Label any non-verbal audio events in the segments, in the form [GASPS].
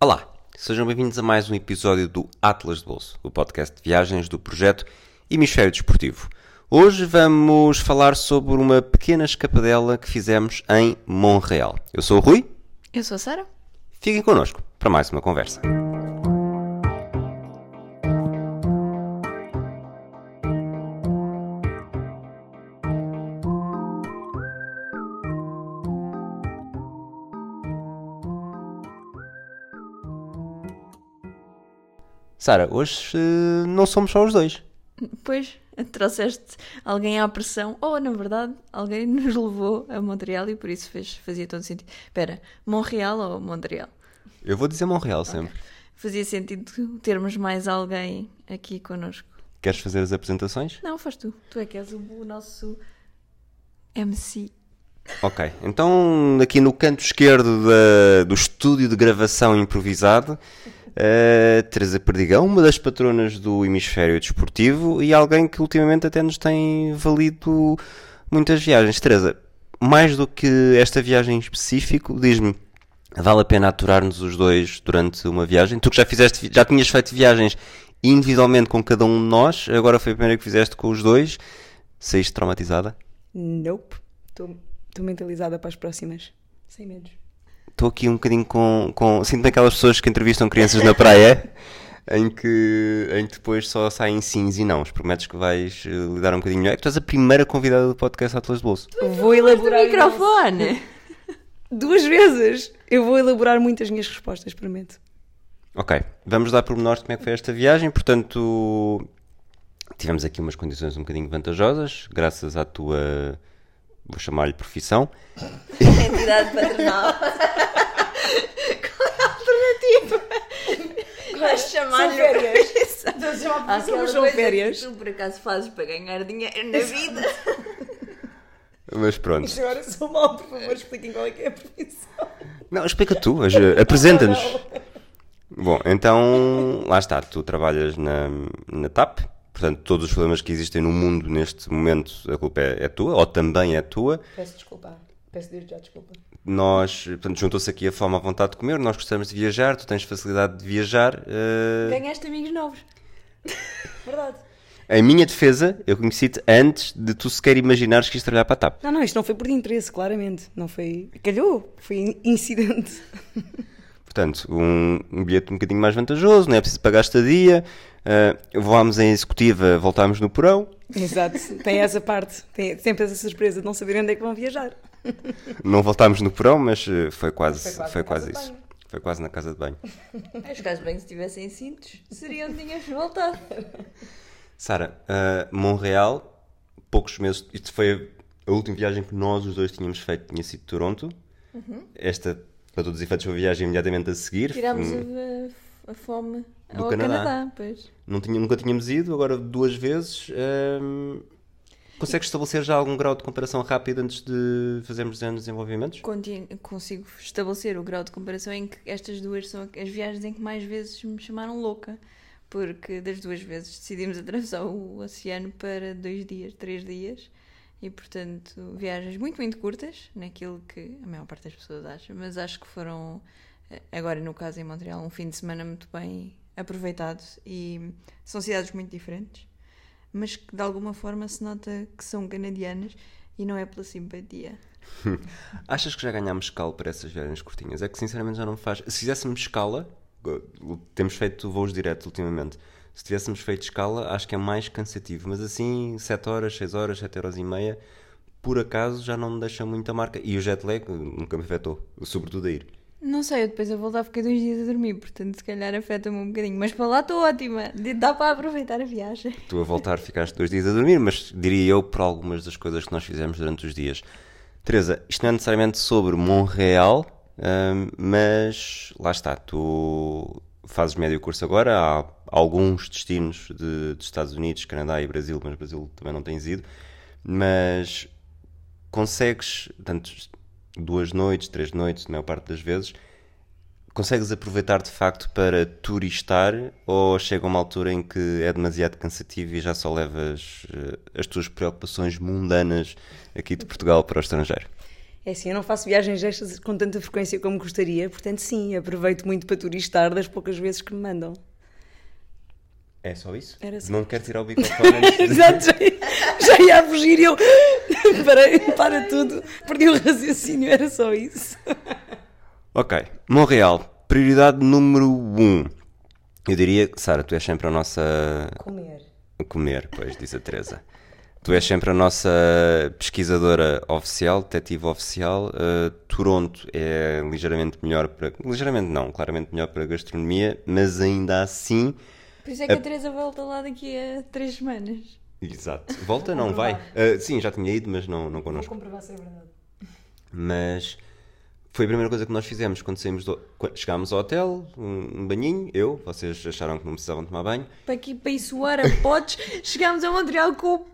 Olá, sejam bem-vindos a mais um episódio do Atlas de Bolso, o podcast de viagens do projeto Hemisfério Desportivo. Hoje vamos falar sobre uma pequena escapadela que fizemos em Montreal. Eu sou o Rui. Eu sou a Sara. Fiquem connosco para mais uma conversa. Sara, hoje uh, não somos só os dois. Pois, trouxeste alguém à pressão, ou na verdade, alguém [LAUGHS] nos levou a Montreal e por isso fez, fazia todo sentido. Espera, Montreal ou Montreal? Eu vou dizer Montreal sempre. Okay. Fazia sentido termos mais alguém aqui connosco. Queres fazer as apresentações? Não, faz tu. Tu é que és o, o nosso MC. Ok, então aqui no canto esquerdo da, do estúdio de gravação improvisado Uh, Teresa Perdigão, uma das patronas do Hemisfério Desportivo e alguém que ultimamente até nos tem valido muitas viagens. Teresa, mais do que esta viagem em específico, diz-me, vale a pena aturar-nos os dois durante uma viagem? Tu que já fizeste, já tinhas feito viagens individualmente com cada um de nós, agora foi a primeira que fizeste com os dois, saíste traumatizada? Nope, estou mentalizada para as próximas, sem medos estou aqui um bocadinho com, com. Sinto-me aquelas pessoas que entrevistam crianças na praia. em que, em que depois só saem sims e não. Prometes que vais uh, lidar um bocadinho melhor. É que tu és a primeira convidada do podcast Atlas de Bolso. Vou elaborar. O microfone! [LAUGHS] Duas vezes! Eu vou elaborar muitas minhas respostas, prometo. Ok, vamos dar pormenores de como é que foi esta viagem. Portanto, tivemos aqui umas condições um bocadinho vantajosas, graças à tua vou chamar-lhe profissão. Entidade patronal. Qual é a alternativa? Vais chamar-lhe férias. Então, são férias. Que tu por acaso fazes para ganhar dinheiro na vida. Mas pronto. Mas agora sou mal, por favor, expliquem qual é que é a profissão. Não, explica tu, apresenta-nos. Bom, então lá está, tu trabalhas na, na TAP, Portanto, todos os problemas que existem no mundo neste momento, a culpa é, é tua, ou também é tua. Peço desculpa. Peço desde já desculpa. Nós, portanto, juntou-se aqui a fome à vontade de comer, nós gostamos de viajar, tu tens facilidade de viajar. Uh... Ganhaste amigos novos. [LAUGHS] Verdade. Em minha defesa, eu conheci-te antes de tu sequer imaginares que ias trabalhar para a TAP. Não, não, isto não foi por interesse, claramente. Não foi. Calhou, foi incidente. [LAUGHS] Portanto, um, um bilhete um bocadinho mais vantajoso, não é preciso pagar estadia, Uh, voámos em executiva, voltámos no porão. Exato, tem essa parte, tem sempre essa surpresa de não saber onde é que vão viajar. Não voltámos no porão, mas eh, foi quase, foi quase, foi quase isso. Foi quase na casa de banho. As casas de banho, se tivessem cintos, seriam onde tinhas voltado. Sara, uh, Montreal, poucos meses. Isto foi a última viagem que nós os dois tínhamos feito, tinha sido Toronto. Uhum. Esta, para todos os efeitos, foi a viagem imediatamente a seguir. Tirámos hum. a, a fome do Canadá. Canadá pois. Não tinha, nunca tínhamos ido, agora duas vezes. Hum, consegues estabelecer já algum grau de comparação rápido antes de fazermos anos de desenvolvimentos? consigo estabelecer o grau de comparação em que estas duas são as viagens em que mais vezes me chamaram louca. Porque das duas vezes decidimos atravessar o oceano para dois dias, três dias. E portanto, viagens muito, muito curtas, naquilo que a maior parte das pessoas acha, mas acho que foram, eh, agora no caso em Montreal, um fim de semana muito bem aproveitado e são cidades muito diferentes, mas que de alguma forma se nota que são canadianas e não é pela simpatia. [LAUGHS] Achas que já ganhámos escala para essas viagens curtinhas? É que sinceramente já não faz. Se fizéssemos escala, temos feito voos diretos ultimamente. Se tivéssemos feito escala, acho que é mais cansativo. Mas assim, 7 horas, 6 horas, 7 horas e meia, por acaso já não me deixa muita marca. E o jet lag nunca me afetou, sobretudo a ir. Não sei, eu depois a voltar fiquei dois dias a dormir, portanto se calhar afeta-me um bocadinho. Mas para lá estou ótima, dá para aproveitar a viagem. Tu a voltar ficaste dois dias a dormir, mas diria eu por algumas das coisas que nós fizemos durante os dias. Teresa, isto não é necessariamente sobre Montreal, hum, mas lá está, tu fazes médio curso agora, há alguns destinos de, de Estados Unidos, Canadá e Brasil, mas Brasil também não tens ido, mas consegues, tanto duas noites, três noites, na maior parte das vezes, consegues aproveitar de facto para turistar ou chega uma altura em que é demasiado cansativo e já só levas uh, as tuas preocupações mundanas aqui de Portugal para o estrangeiro? É assim, eu não faço viagens destas com tanta frequência como gostaria, portanto, sim, aproveito muito para turistar das poucas vezes que me mandam. É só isso? Era só Não quero tirar o microfone antes de- Exato, já, já ia a fugir e eu [LAUGHS] parei, para tudo, perdi o raciocínio, era só isso. Ok, Montreal, prioridade número 1. Um. Eu diria que, Sara, tu és sempre a nossa. Comer. Comer, pois, diz a Teresa. Tu és sempre a nossa pesquisadora oficial, detetive oficial. Uh, Toronto é ligeiramente melhor para. Ligeiramente não, claramente melhor para gastronomia, mas ainda assim. Por isso é que a Teresa volta lá daqui a três semanas. Exato. Volta, não vai. Uh, sim, já tinha ido, mas não, não connosco. comprovar se é verdade. Mas foi a primeira coisa que nós fizemos quando saímos do... chegámos ao hotel, um, banhinho, eu, vocês acharam que não precisavam tomar banho. Para aqui, para a potes, chegámos a Montreal com o-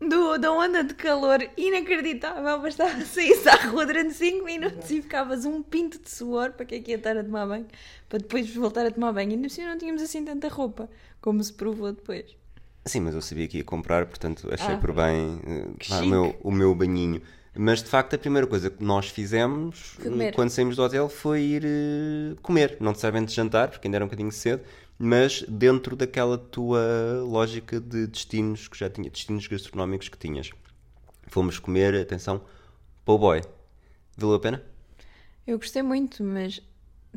do, da onda de calor inacreditável. Bastava sair à rua durante 5 minutos e ficavas um pinto de suor. Para que é que ia estar a tomar banho? Para depois voltar a tomar banho. E ainda assim não tínhamos assim tanta roupa, como se provou depois. Sim, mas eu sabia que ia comprar, portanto achei Ah. por bem pá, o, meu, o meu banhinho. Mas de facto a primeira coisa que nós fizemos comer. quando saímos do hotel foi ir eh, comer. Não necessariamente jantar, porque ainda era um bocadinho cedo, mas dentro daquela tua lógica de destinos que já tinha, destinos gastronómicos que tinhas. Fomos comer, atenção, po' boy. Valeu a pena? Eu gostei muito, mas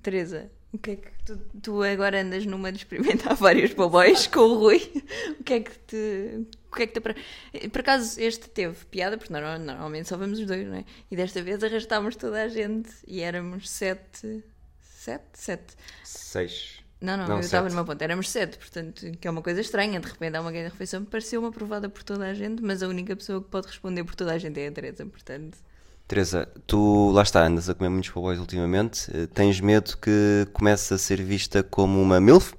Teresa, o que é que tu, tu agora andas numa de experimentar [LAUGHS] vários bobóis com o Rui? O que é que te. O que é que te... Por acaso este teve piada, porque norma- normalmente só vamos os dois, não é? E desta vez arrastámos toda a gente e éramos sete. Sete? Sete. Seis. Não, não, Não, eu estava numa ponta, éramos sete, portanto, que é uma coisa estranha. De repente há uma grande refeição, pareceu-me aprovada por toda a gente, mas a única pessoa que pode responder por toda a gente é a Teresa, portanto. Teresa, tu lá está, andas a comer muitos po' boys ultimamente. Eh, Tens medo que comece a ser vista como uma MILF?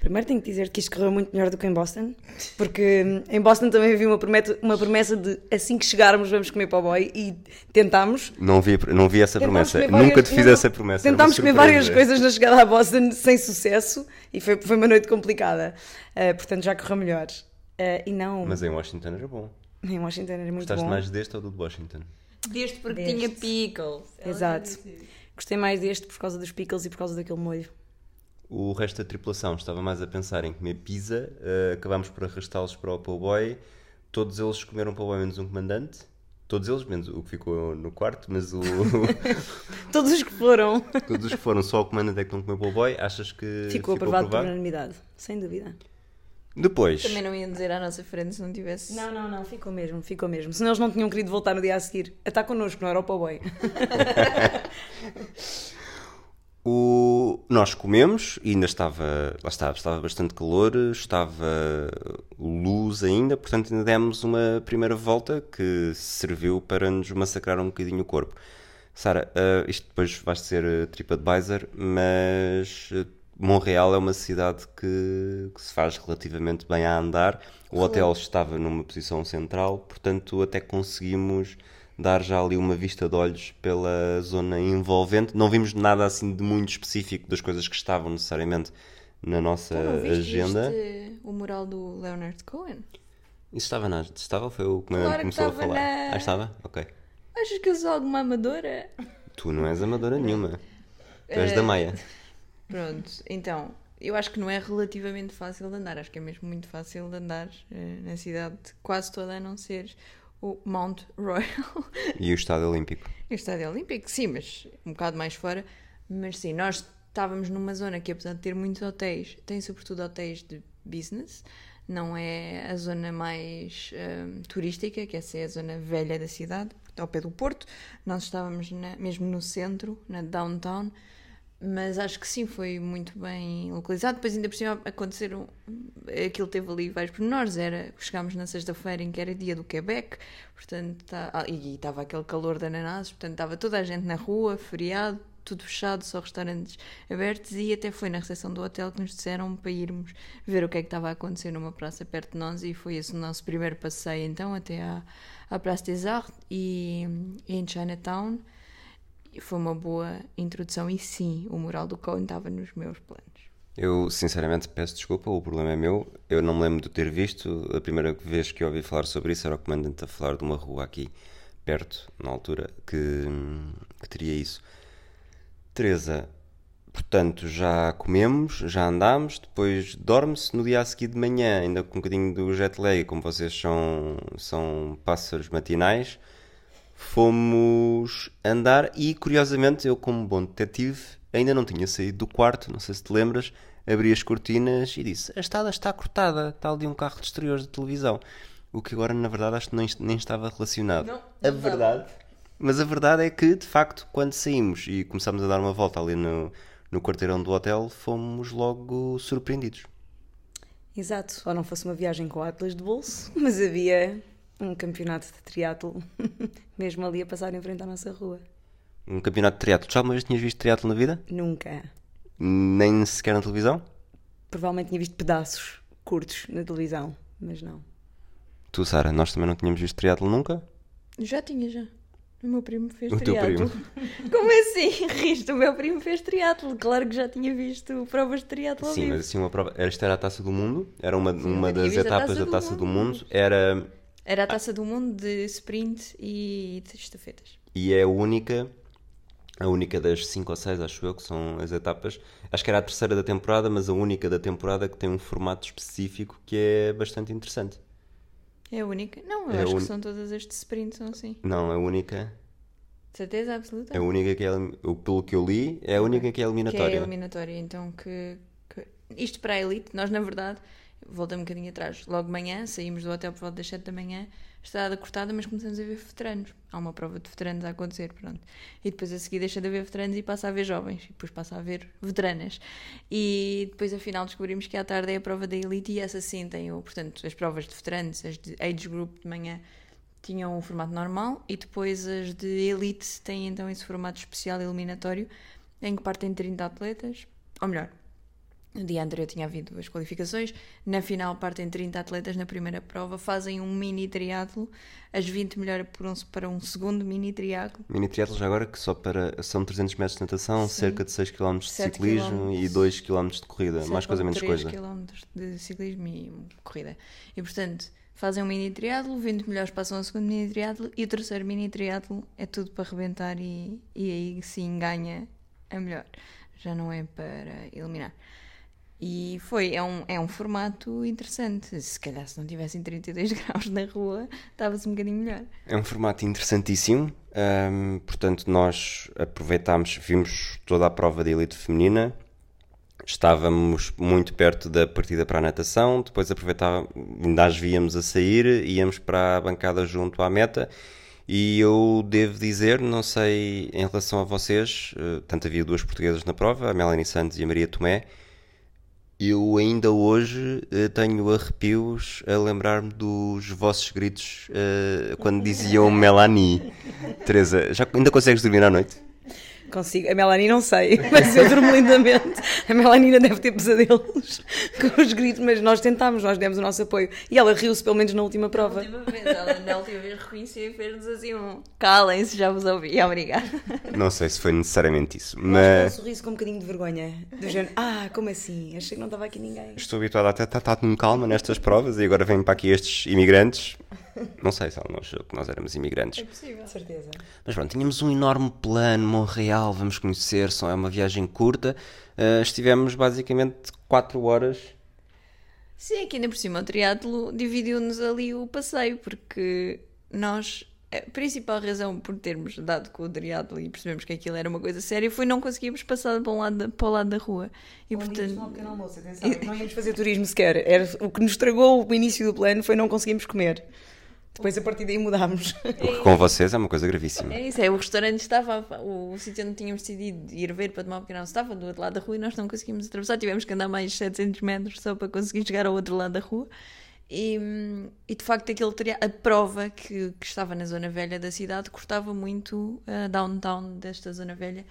Primeiro tenho que dizer que isto correu muito melhor do que em Boston, porque hum, em Boston também havia uma promessa, uma promessa de assim que chegarmos vamos comer para o boy e tentámos. Não vi, não vi essa Tentámos promessa. comer Nunca várias- te fiz não, essa promessa. é Tentámos comer várias coisas na chegada a Boston sem sucesso e foi, foi uma noite complicada. Uh, portanto, já correu melhor. Uh, e não, Mas em Washington era bom. em Washington era muito Gostaste bom. mais deste ou do de Washington? Desde porque Deste. tinha pickles. Ela Exato. Gostei mais deste por causa dos pickles e por causa daquele molho. O resto da tripulação estava mais a pensar em comer pizza. eh, acabámos por arrastá-los para o po' boy. Todos eles comeram po' boy menos um comandante. Todos eles, menos o que ficou no quarto, mas o... [LAUGHS] Todos os que foram. [LAUGHS] todos os que foram, só o comandante é que não comeu po' boy. Achas que Ficou aprovado por unanimidade, sem dúvida. Depois, Também não iam dizer à nossa frente se não tivesse. Não, não, não, ficou mesmo, ficou mesmo. Senão eles não tinham querido voltar no dia a seguir. A estar connosco, não era o Powboy. [LAUGHS] O... Nós comemos e ainda estava, lá estava, estava bastante calor, estava luz ainda, portanto ainda demos uma primeira volta que serviu para nos massacrar um bocadinho o corpo. Sara, eh, isto depois vai ser eh, TripAdvisor, mas eh, Montreal é uma cidade que, que se faz relativamente bem a andar. O hotel estava numa posição central, portanto até conseguimos dar já ali uma vista de olhos pela zona envolvente. Não vimos nada assim de muito específico das coisas que estavam necessariamente na nossa Tu não viste, agenda. viste o mural do Leonard Cohen? Isso estava na estava? Foi o que Claro que começou a estava falar. na- Ah, estava? Ok. Achas que eu sou alguma amadora? Tu não és amadora nenhuma. Tu és Eh, da Maia. Pronto, então, eu acho que não é relativamente fácil de andar, acho que é mesmo muito fácil de andar eh, na cidade quase toda, a não ser o Mount Royal E o Estádio Olímpico. e o Estádio Olímpico, sim, mas um bocado mais fora. Mas sim, nós estávamos numa zona que, apesar de ter muitos hotéis, tem sobretudo hotéis de business, não é a zona mais hum, turística, que essa é a zona velha da cidade, ao pé do Porto. Nós estávamos na- mesmo no centro, na downtown, mas acho que sim, foi muito bem localizado. Depois, ainda por cima, aconteceram. Aquilo teve ali vários pormenores. Era, chegámos na sexta-feira em que era dia do Quebec, portanto, tá, ah, e estava aquele calor de ananases, portanto, estava toda a gente na rua, feriado, tudo fechado, só restaurantes abertos. E até foi na recepção do hotel que nos disseram para irmos ver o que é que estava a acontecer numa praça perto de nós. E foi esse o nosso primeiro passeio, então, até à, à Praça des Arts e, e em Chinatown. Foi uma boa introdução e sim, o mural do Cohen estava nos meus planos. Eu, sinceramente, peço desculpa, o problema é meu. Eu não me lembro de ter visto. A primeira vez que eu ouvi falar sobre isso era o comandante a falar de uma rua aqui perto na altura que, que teria isso. Teresa, portanto, já comemos, já andámos, depois dorme-se no dia a seguir de manhã, ainda com um bocadinho do jet lag, como vocês são, são pássaros matinais, fomos andar e, curiosamente, eu, como bom detetive, ainda não tinha saído do quarto, não sei se te lembras, abri as cortinas e disse: A estada está cortada, tal de um carro de exteriores de televisão. O que agora, na verdade, acho que nem, nem estava relacionado. Não, a não estava. verdade. Mas a verdade é que, de facto, quando saímos e começámos a dar uma volta ali no, no quarteirão do hotel, fomos logo surpreendidos. Exato, ou não fosse uma viagem com Atlas de bolso, [LAUGHS] mas havia um campeonato de triatlo [LAUGHS] mesmo ali a passar em frente à nossa rua. Um campeonato de triatlo. Já alguma vez tinhas visto triatlo na vida? Nunca. Nem sequer na televisão? Provavelmente tinha visto pedaços curtos na televisão, mas não. Tu, Sara, nós também não tínhamos visto triatlo nunca? Já tinha, já. O meu primo fez O teu triatlo. [LAUGHS] Como assim? Riste, o meu primo fez triatlo. Claro que já tinha visto provas de triatlo ao Sim, vivo. mas assim uma prova. Esta era a taça do mundo, era uma, uma nunca tinha das etapas Taça da do taça do Mundo. mundo. Era Era a taça do mundo de sprint e de estafetas. e é a única, a única das 5 ou 6, acho eu, que são as etapas. Acho que era a terceira da temporada, mas a única da temporada que tem um formato específico que é bastante interessante. É a única? Não, eu É acho uni- que são todas as de sprint, são assim. Não, a única, De certeza absoluta? a única que é, pelo que eu li, é a única que é que é eliminatória. eliminatória. Então, que, que- Isto para a elite, nós na verdade, voltando um bocadinho atrás, logo de manhã, saímos do hotel por volta das 7 da manhã, estrada cortada, mas começamos a ver veteranos. Há uma prova de veteranos a acontecer, pronto. E depois a seguir deixa de haver veteranos e passa a haver jovens. E depois passa a haver veteranas. E depois afinal descobrimos que à tarde é a prova da elite e essa sim tem o, portanto, as provas de veteranos, as de age group de manhã tinham um formato normal e depois as de elite têm então esse formato especial eliminatório em que partem 30 atletas, ou melhor, no dia anterior tinha havido as qualificações, na final partem 30 atletas na primeira prova, fazem um mini triatlo, as 20 melhores por um- para um segundo mini triatlo, Mini triatlo já agora que só para são 300 metros de natação, Sim. cerca de 6 km de ciclismo quilómetros. e 2 km de corrida, mais coisa menos 3 coisa. km de ciclismo e corrida. E portanto, fazem um mini triatlo, 20 melhores passam ao segundo mini triatlo e o terceiro mini triatlo é tudo para arrebentar e, e aí sim ganha a melhor. Já não é para eliminar. E foi, é um, é um formato interessante. Se calhar se não tivessem 32 [LAUGHS] graus na rua, estava-se um bocadinho melhor. É um formato interessantíssimo. ahm, portanto, nós aproveitámos, vimos toda a prova de elite feminina. Estávamos muito perto da partida para a natação. Depois aproveitávamos, ainda as víamos a sair, íamos para a bancada junto à meta. E eu devo dizer, não sei em relação a vocês, eh, tanto havia duas portuguesas na prova, a Melanie Santos e a Maria Tomé. Eu ainda hoje eh, tenho arrepios a lembrar-me dos vossos gritos eh, quando diziam Melanie. Teresa, já ainda consegues dormir à noite? Consigo. A Melanie não sei, [LAUGHS] mas eu durmo lindamente. A Melanie ainda deve ter pesadelos [LAUGHS] com os gritos, mas nós tentámos, nós demos o nosso apoio. E ela riu-se pelo menos na última prova. última vez, ela na última vez reconheceu e fez-nos assim um calem-se, já vos ouvi, obrigada. Não sei se foi necessariamente isso, Mas... Um sorriso com um bocadinho de vergonha. Do género, ah, como assim? Achei que não estava aqui ninguém. estou habituado a até estar com calma nestas provas e agora vêm para aqui estes imigrantes. Não sei se ela não achou que nós éramos imigrantes. possível. De certeza. Mas pronto, tínhamos um enorme plano, Montreal, vamos conhecer, só é uma viagem curta. Ah, estivemos basicamente 4 horas Sim, aqui ainda por cima o triatlo dividiu-nos ali o passeio, porque nós, a principal razão por termos dado com o triatlo e percebemos que aquilo era uma coisa séria foi não conseguirmos passar para, um lado para o lado da rua. E portanto, almoço, atenção. Não íamos fazer [LAUGHS] turismo sequer. Era, o que nos estragou o início do plano foi não conseguirmos comer. Depois a partir daí mudámos. o que com vocês é uma coisa gravíssima. é isso, é, o restaurante estava, o, sítio onde tínhamos decidido ir ver para tomar um pequeno estava do outro lado da rua e nós não conseguimos atravessar, tivemos que andar mais 700 metros só para conseguir chegar ao outro lado da rua. E, e de facto aquele teria- a prova que, que estava na zona velha da cidade cortava muito a downtown desta zona velha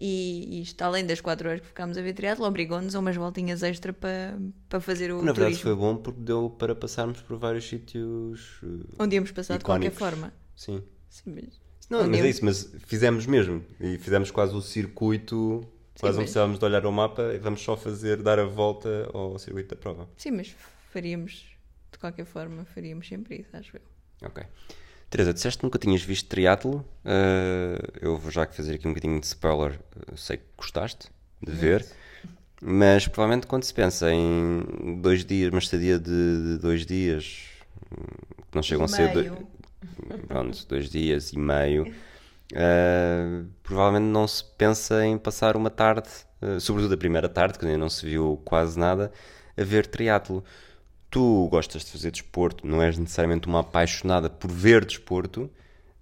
e, isto, além das 4 horas que ficámos a ver triatlo, obrigou-nos a umas voltinhas extra para, para fazer o Na verdade turismo. foi bom porque deu para passarmos por vários sítios. uh, Onde íamos passar de qualquer icónicos. forma. Sim. Sim, mas- Não, mas é isso, mas fizemos mesmo. E fizemos quase o circuito. Quase não precisávamos de olhar o mapa e vamos só fazer, dar a volta ao circuito da prova. Sim, mas faríamos, de qualquer forma, faríamos sempre isso, acho eu. Ok. Teresa, disseste que nunca tinhas visto triatlo. Uh, eu vou já fazer aqui um bocadinho de spoiler. Eu sei que gostaste de ver. Mas provavelmente quando se pensa em dois dias, uma estadia de, de dois dias, que não chegam a ser dois, [LAUGHS] pronto, dois dias e meio, uh, provavelmente não se pensa em passar uma tarde, uh, sobretudo a primeira tarde, que ainda não se viu quase nada, a ver triatlo. Tu gostas de fazer desporto, não és necessariamente uma apaixonada por ver desporto.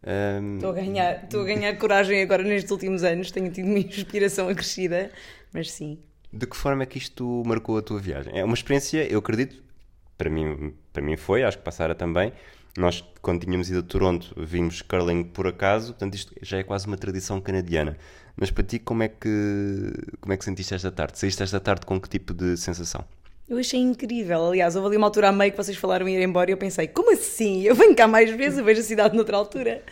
Um... Estou, a ganhar, estou a ganhar coragem agora nestes últimos anos, tenho tido uma inspiração acrescida, mas sim, de que forma é que isto marcou a tua viagem? É uma experiência, eu acredito, para mim, para mim foi, acho que passara também. Nós, quando tínhamos ido a Toronto, vimos curling por acaso, portanto, isto já é quase uma tradição canadiana. Mas para ti, como é que, como é que sentiste esta tarde? Saíste esta tarde com que tipo de sensação? Eu achei incrível. Aliás, houve ali uma altura a meio que vocês falaram em ir embora e eu pensei, como assim? Eu venho cá mais vezes, eu vejo a cidade noutra altura.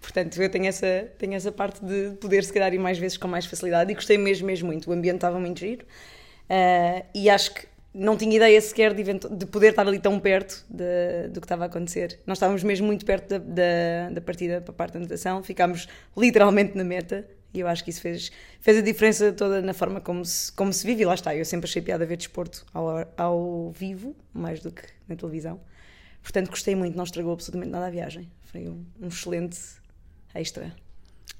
Portanto, eu tenho essa, tenho essa parte de poder, se calhar, ir mais vezes com mais facilidade e gostei mesmo, mesmo muito. O ambiente estava muito giro uh, e acho que não tinha ideia sequer de, de poder estar ali tão perto de, do que estava a acontecer. Nós estávamos mesmo muito perto da, da, da partida para a parte da natação, ficámos literalmente na meta e eu acho que isso fez, fez a diferença toda na forma como se, como se vive. E lá está, eu sempre achei piada ver desporto ao, ao vivo, mais do que na televisão. Portanto, gostei muito, não estragou absolutamente nada a viagem. Foi um, um excelente extra.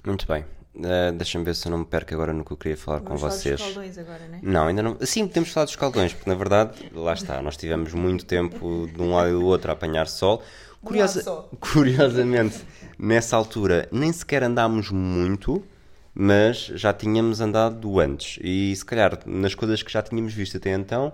Muito bem. Uh, Deixa-me ver se eu não me perco agora no que eu queria falar Vamos com vocês. Dos caldões agora, né? Não, ainda não. Sim, podemos falar dos caldões, porque na verdade, lá está, nós tivemos muito tempo de um lado e do outro a apanhar sol. Curiosa... [LAUGHS] Curiosamente, nessa altura nem sequer andámos muito, mas já tínhamos andado antes. E se calhar nas coisas que já tínhamos visto até então,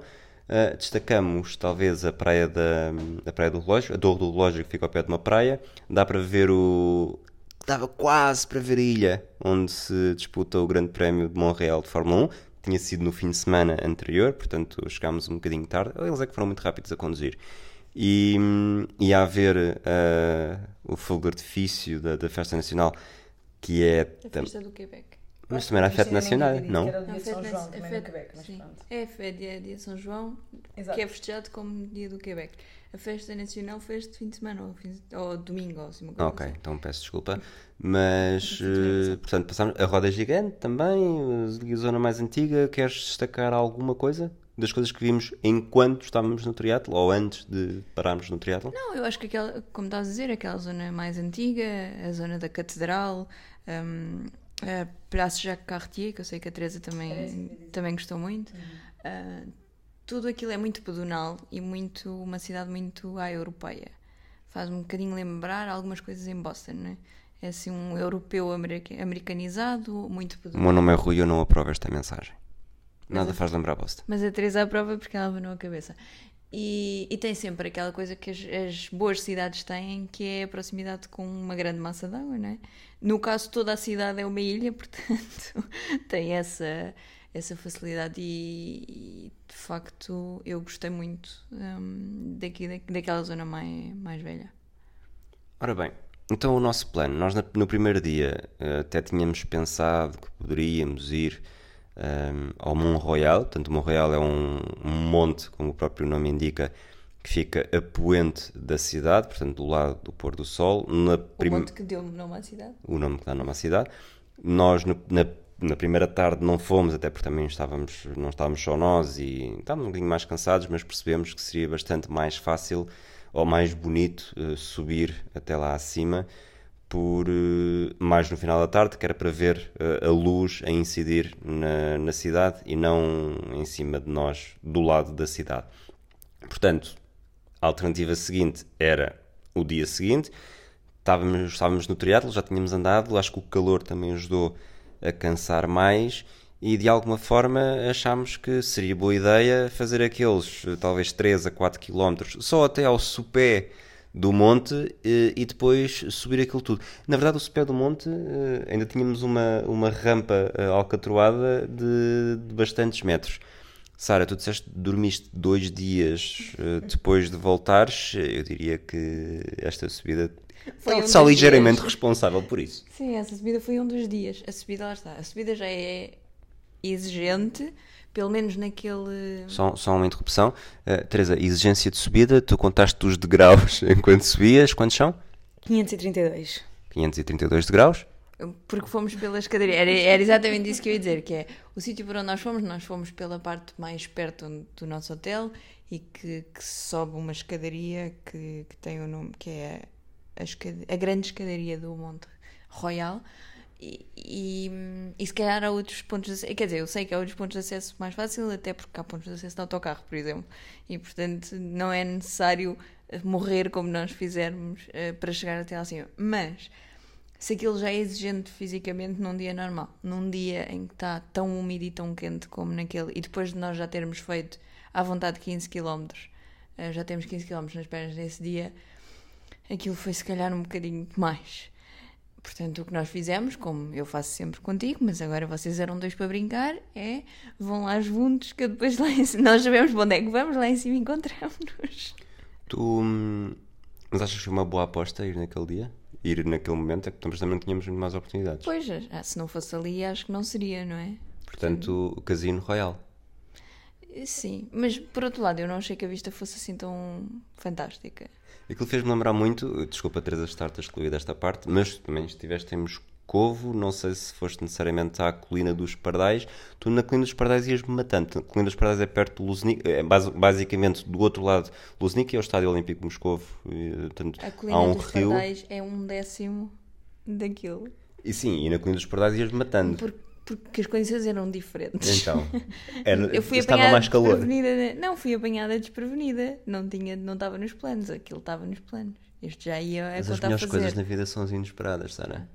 uh, destacamos talvez a praia da a praia do relógio, a Torre do Relógio que fica ao pé de uma praia. Dá para ver o, estava quase para ver a ilha onde se disputa o Grande Prémio de Montreal de Fórmula 1. Tinha sido no fim de semana anterior, portanto chegámos um bocadinho tarde. Eles é que foram muito rápidos a conduzir. E, e a ver uh, o fogo de artifício da, da Festa Nacional, que é. A Festa do Quebec. Mas também era a Festa Nacional, não? Era o dia de São João, também no Quebec, mas pronto. É, dia, dia de São João, Exato. que é festejado como dia do Quebec a festa nacional foi este fim de semana, ou, fim de, ou domingo, ou assim, uma coisa Ok, assim. então peço desculpa. Mas, uh, portanto, passamos a roda gigante também, a zona mais antiga. Queres destacar alguma coisa? Das coisas que vimos enquanto estávamos no triatlo ou antes de pararmos no triatlo? Não, eu acho que aquela, como estás a dizer, aquela zona mais antiga, a zona da Catedral, um, a Praça Jacques Cartier, que eu sei que a Teresa também, também gostou muito. Uhum. Uh, tudo aquilo é muito pedonal e muito uma cidade muito à europeia. Faz um bocadinho lembrar algumas coisas em Boston, não é? É assim um europeu americanizado, muito pedonal. O meu nome é Rui, eu não aprovo esta mensagem. Nada faz lembrar Boston. Mas a Teresa aprova porque ela abanou a cabeça. E, e, tem sempre aquela coisa que as, as, boas cidades têm, que é a proximidade com uma grande massa d'água, não é? No caso, toda a cidade é uma ilha, [LAUGHS] portanto, tem essa, essa facilidade e, e, de facto eu gostei muito um, daqui, daquela zona mais, mais velha. Ora bem, então o nosso plano, nós no primeiro dia eh, até tínhamos pensado que poderíamos ir um, ao Mont Royal, portanto o Mont Royal é um, um, monte, como o próprio nome indica, que fica a poente da cidade, portanto do lado do pôr do sol. Na prim... O monte que deu nome à cidade. O nome que dá nome à cidade. Nós no, na na primeira tarde não fomos, até porque também estávamos, não estávamos só nós e estávamos um bocadinho mais cansados, mas percebemos que seria bastante mais fácil ou mais bonito uh, subir até lá acima por uh, mais no final da tarde, que era para ver uh, a luz a incidir na, na cidade e não em cima de nós, do lado da cidade. Portanto, a alternativa seguinte era o dia seguinte. Estávamos, estávamos no triatlo, já tínhamos andado, acho que o calor também ajudou a cansar mais e de alguma forma achámos que seria boa ideia fazer aqueles talvez 3 a 4 km só até ao sopé do monte e depois subir aquilo tudo. Na verdade, o sopé do monte eh, ainda tínhamos uma, uma rampa eh, alcatroada de, de bastantes metros. Sara, tu disseste que dormiste dois dias eh, depois de voltares. Eu diria que esta subida foi um só ligeiramente dias. responsável por isso. Sim, essa subida foi um dos dias. A subida, lá está. A subida já é exigente, pelo menos naquele. Só, só uma interrupção. Uh, Teresa, exigência de subida, tu contaste os degraus [LAUGHS] enquanto subias, quantos são? 532. 532 degraus. Porque fomos pela escadaria. Era, era exatamente isso que eu ia dizer, que é o sítio por onde nós fomos, nós fomos pela parte mais perto do nosso hotel e que, que sobe uma escadaria que, que tem o nome, que é a, escad- a grande escadaria do Monte Royal. E, e, e se calhar há outros pontos de acesso. Quer dizer, eu sei que há outros pontos de acesso mais fácil, até porque há pontos de acesso de autocarro, por exemplo. E portanto não é necessário eh, morrer como nós fizermos eh, para chegar até lá acima. Mas se aquilo já é exigente fisicamente num dia normal, num dia em que está tão úmido e tão quente como naquele, e depois de nós já termos feito à vontade 15 km, eh, já temos 15 km nas pernas nesse dia, aquilo foi se calhar um bocadinho demais. Portanto, o que nós fizemos, como eu faço sempre contigo, mas agora vocês eram dois para brincar, é vão lá juntos, que depois lá em cima, nós sabemos para onde é que vamos, lá em cima encontramos-nos. Tu. hum, Mas achas que foi uma boa aposta ir naquele dia? Ir naquele momento? É que também não tínhamos mais oportunidades. Pois, ah, se não fosse ali, acho que não seria, não é? Portanto, o Casino Royal. Sim, mas por outro lado, eu não achei que a vista fosse assim tão fantástica. Aquilo fez-me lembrar muito, desculpa Teresa estar-te a excluir desta parte, mas também estiveste em Moscovo, não sei se foste necessariamente à Colina dos Pardais, tu na Colina dos Pardais ias-me matando, a Colina dos Pardais é perto de Luznik, é basi- basicamente do outro lado, Luznik é o Estádio Olímpico de Moscovo, portanto, A há colina um dos rio, Pardais é um décimo daquilo. e sim, e na Colina dos Pardais ias-me matando. Por- porque as condições eram diferentes. Então, [LAUGHS] era, eu fui estava mais calor. desprevenida. Não, fui apanhada desprevenida. Não tinha, não estava nos planos. Aquilo estava nos planos. Este já ia a Mas as melhores fazer. coisas na vida são as inesperadas, Sara.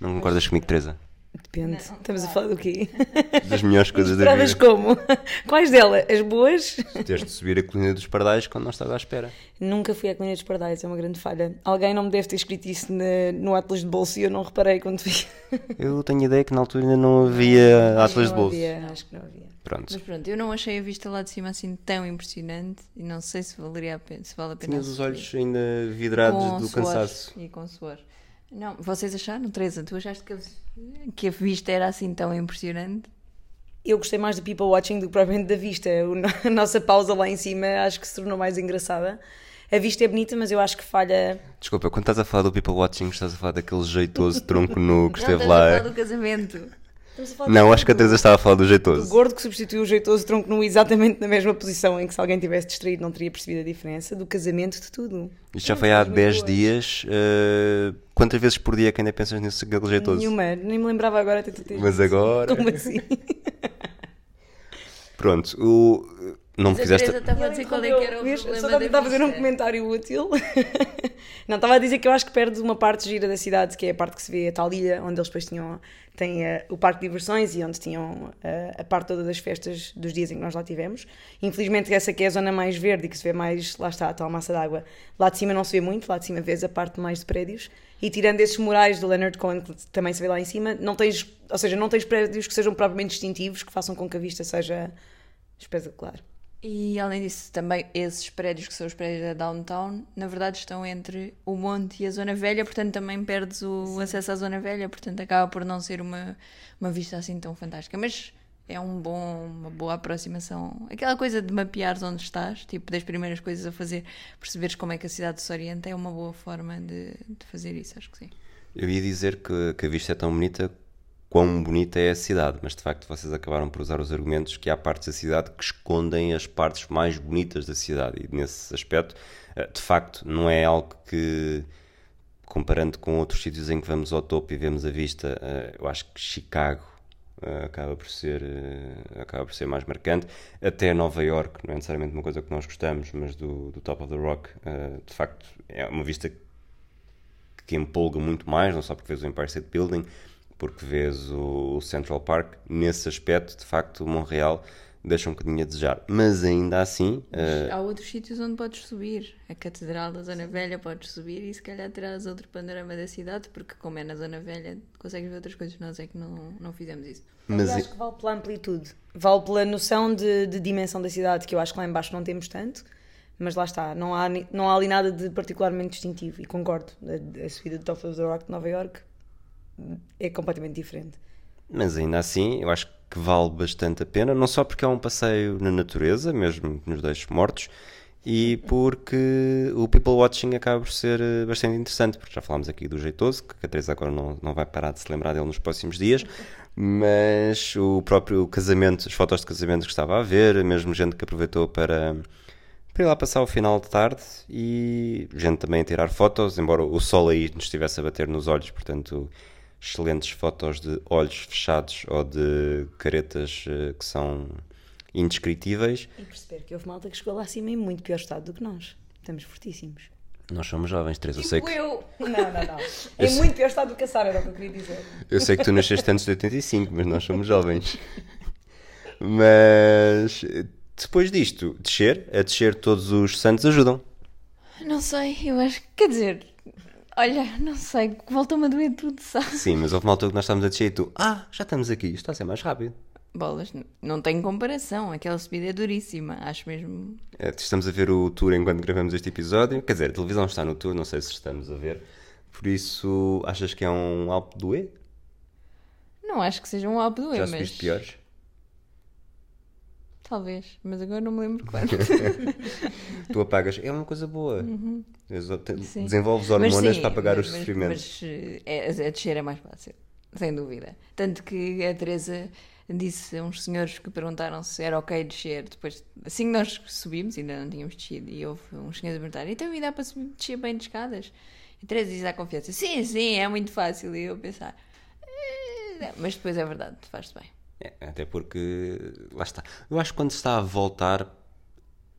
Não concordas comigo, Teresa? Depende. Não, Estamos a falar do quê? [LAUGHS] Das melhores coisas da vida. como? [LAUGHS] Quais delas? As boas? Teres de subir a Colina dos Pardais quando não estás à espera. Nunca fui à Colina dos Pardais, é uma grande falha. Alguém não me deve ter escrito isso na- no Atlas de Bolso e eu não reparei quando vi. [LAUGHS] Eu tenho ideia que na altura ainda não havia Acho Atlas de não bolso. havia, acho que não havia. Pronto. Mas pronto, eu não achei a vista lá de cima assim tão impressionante e não sei se valeria a pena, se vale a pena. Tinhas os olhos ainda vidrados Com do suor cansaço. E com suor. Não, vocês acharam, Teresa? Tu achaste que, que a vista era assim tão impressionante? Eu gostei mais do people watching do que propriamente da vista. O [LAUGHS] A nossa pausa lá em cima acho que se tornou mais engraçada. A vista é bonita, mas eu acho que falha. Desculpa, quando estás a falar do People Watching, estás a falar daquele jeitoso [LAUGHS] tronco nu que não esteve estás a lá. falar do casamento. Não, acho que a Teresa estava a falar do O jeitoso. gordo que substituiu o jeitoso tronco nu exatamente na mesma posição em que se alguém tivesse distraído não teria percebido a diferença do casamento de tudo. Isto já foi há Muito 10 boas. dias. eh, quantas vezes por dia é que ainda pensas nesse aquele jeitoso? Nenhuma, nem me lembrava agora até tu teres Mas agora. Como assim? [LAUGHS] Pronto, o... não me fizeste. Teresa estava a dizer qual é que era o Vês? problema Só estava a fazer um comentário útil. [LAUGHS] não, estava a dizer que eu acho que perde uma parte gira da cidade, que é a parte que se vê a tal ilha, onde eles depois tinham têm, eh, o parque de diversões e onde tinham eh, a parte toda das festas dos dias em que nós lá tivemos. Infelizmente, essa que é a zona mais verde e que se vê mais, lá está, a tal massa d'água. Lá de cima não se vê muito, lá de cima vês a parte mais de prédios. E tirando esses murais do Leonard Cohen, que também se vê lá em cima, não tens, ou seja, não tens prédios que sejam propriamente distintivos, que façam com que a vista seja espetacular. E além disso, também esses prédios que são os prédios da Downtown, na verdade estão entre o monte e a Zona Velha, portanto também perdes o acesso à Zona Velha, portanto acaba por não ser uma, uma vista assim tão fantástica. Mas é um bom, uma boa aproximação. Aquela coisa de mapeares onde estás, tipo, das primeiras coisas a fazer, perceberes como é que a cidade se orienta, é uma boa forma de, de fazer isso, acho que sim. Eu ia dizer que, que a vista é tão bonita quão bonita é a cidade, mas de facto vocês acabaram por usar os argumentos que há partes da cidade que escondem as partes mais bonitas da cidade e nesse aspecto, eh, de facto, não é algo que comparando com outros sítios em que vamos ao topo e vemos a vista, eh, eu acho que Chicago acaba por ser eh, acaba por ser mais marcante, até Nova York, não é necessariamente uma coisa que nós gostamos, mas do, do Top of the Rock, eh, de facto, é uma vista que empolga muito mais, não só porque vês o Empire State Building, porque vês o Central Park. Nesse aspecto, de facto, Montreal deixa um bocadinho a desejar. Mas ainda assim, eh, Há outros sítios onde podes subir. A Catedral da Zona Velha podes subir e se calhar terás outro panorama da cidade, porque como é na Zona Velha, consegues ver outras coisas. Nós é que não, não fizemos isso. mas eu acho que vale pela amplitude. Vale pela noção de, de dimensão da cidade, que eu acho que lá em baixo não temos tanto. Mas lá está, não há, não há ali nada de particularmente distintivo. E concordo, a, a subida do Top of the Rock de Nova York é completamente diferente. Mas ainda assim, eu acho que vale bastante a pena, não só porque é um passeio na natureza, mesmo que nos deixe mortos, e porque o people watching acaba por ser eh, bastante interessante, porque já falámos aqui do jeitoso, que a Teresa agora não, não vai parar de se lembrar dele nos próximos dias, mas o próprio casamento, as fotos de casamento que estava a ver, mesmo gente que aproveitou para, para ir lá passar o final de tarde e gente também a tirar fotos, embora o sol aí nos estivesse a bater nos olhos, portanto excelentes fotos de olhos fechados ou de caretas eh, que são indescritíveis. E perceber que houve malta que chegou lá acima em muito pior estado do que nós. Estamos fortíssimos. Nós somos jovens, Teresa, eu sei que... eu! Não, não, não. [LAUGHS] Em sei- muito pior estado do que a Sara, era o que eu queria dizer. Eu sei que tu nasceste antes de 85, mas nós somos jovens. [LAUGHS] Mas depois disto, descer, a descer todos os santos ajudam. Não sei, eu acho que. Quer dizer, olha, não sei, voltou-me a doer tudo, sabe? Sim, mas houve uma altura que nós estávamos a descer e tu, ah, já estamos aqui, isto está a ser mais rápido. Bolas, não tem comparação, aquela subida é duríssima, acho mesmo. É, Estamos a ver o tour enquanto gravamos este episódio. Quer dizer, a televisão está no tour, não sei se estamos a ver. Por isso, achas que é um Alpe d'Huez? Não acho que seja um Alpe do Já mas. piores? Talvez, mas agora não me lembro quanto. [LAUGHS] Tu apagas, é uma coisa boa. Uhum. Desenvolves hormonas sim, para apagar mas- os sofrimentos. Mas, eh, é, a descer é mais fácil, sem dúvida. Tanto que a Teresa disse a uns senhores que perguntaram se era ok descer depois, assim que nós subimos, ainda não tínhamos descido, e houve uns senhores a perguntar: então e dá para subir, descer bem de escadas? E a Teresa diz à confiança: sim, sim, é muito fácil. E eu pensar: "Eh, mas depois é verdade, faz-se bem. É, até porque, lá está. Eu acho que quando se está a voltar,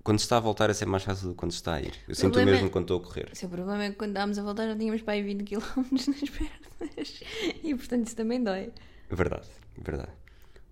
quando se está a voltar é sempre mais fácil do que quando se está a ir. Eu sinto o mesmo é- quando estou a correr. O seu problema é que quando estávamos a voltar já tínhamos para aí 20 km nas pernas. E portanto isso também dói. Verdade, verdade.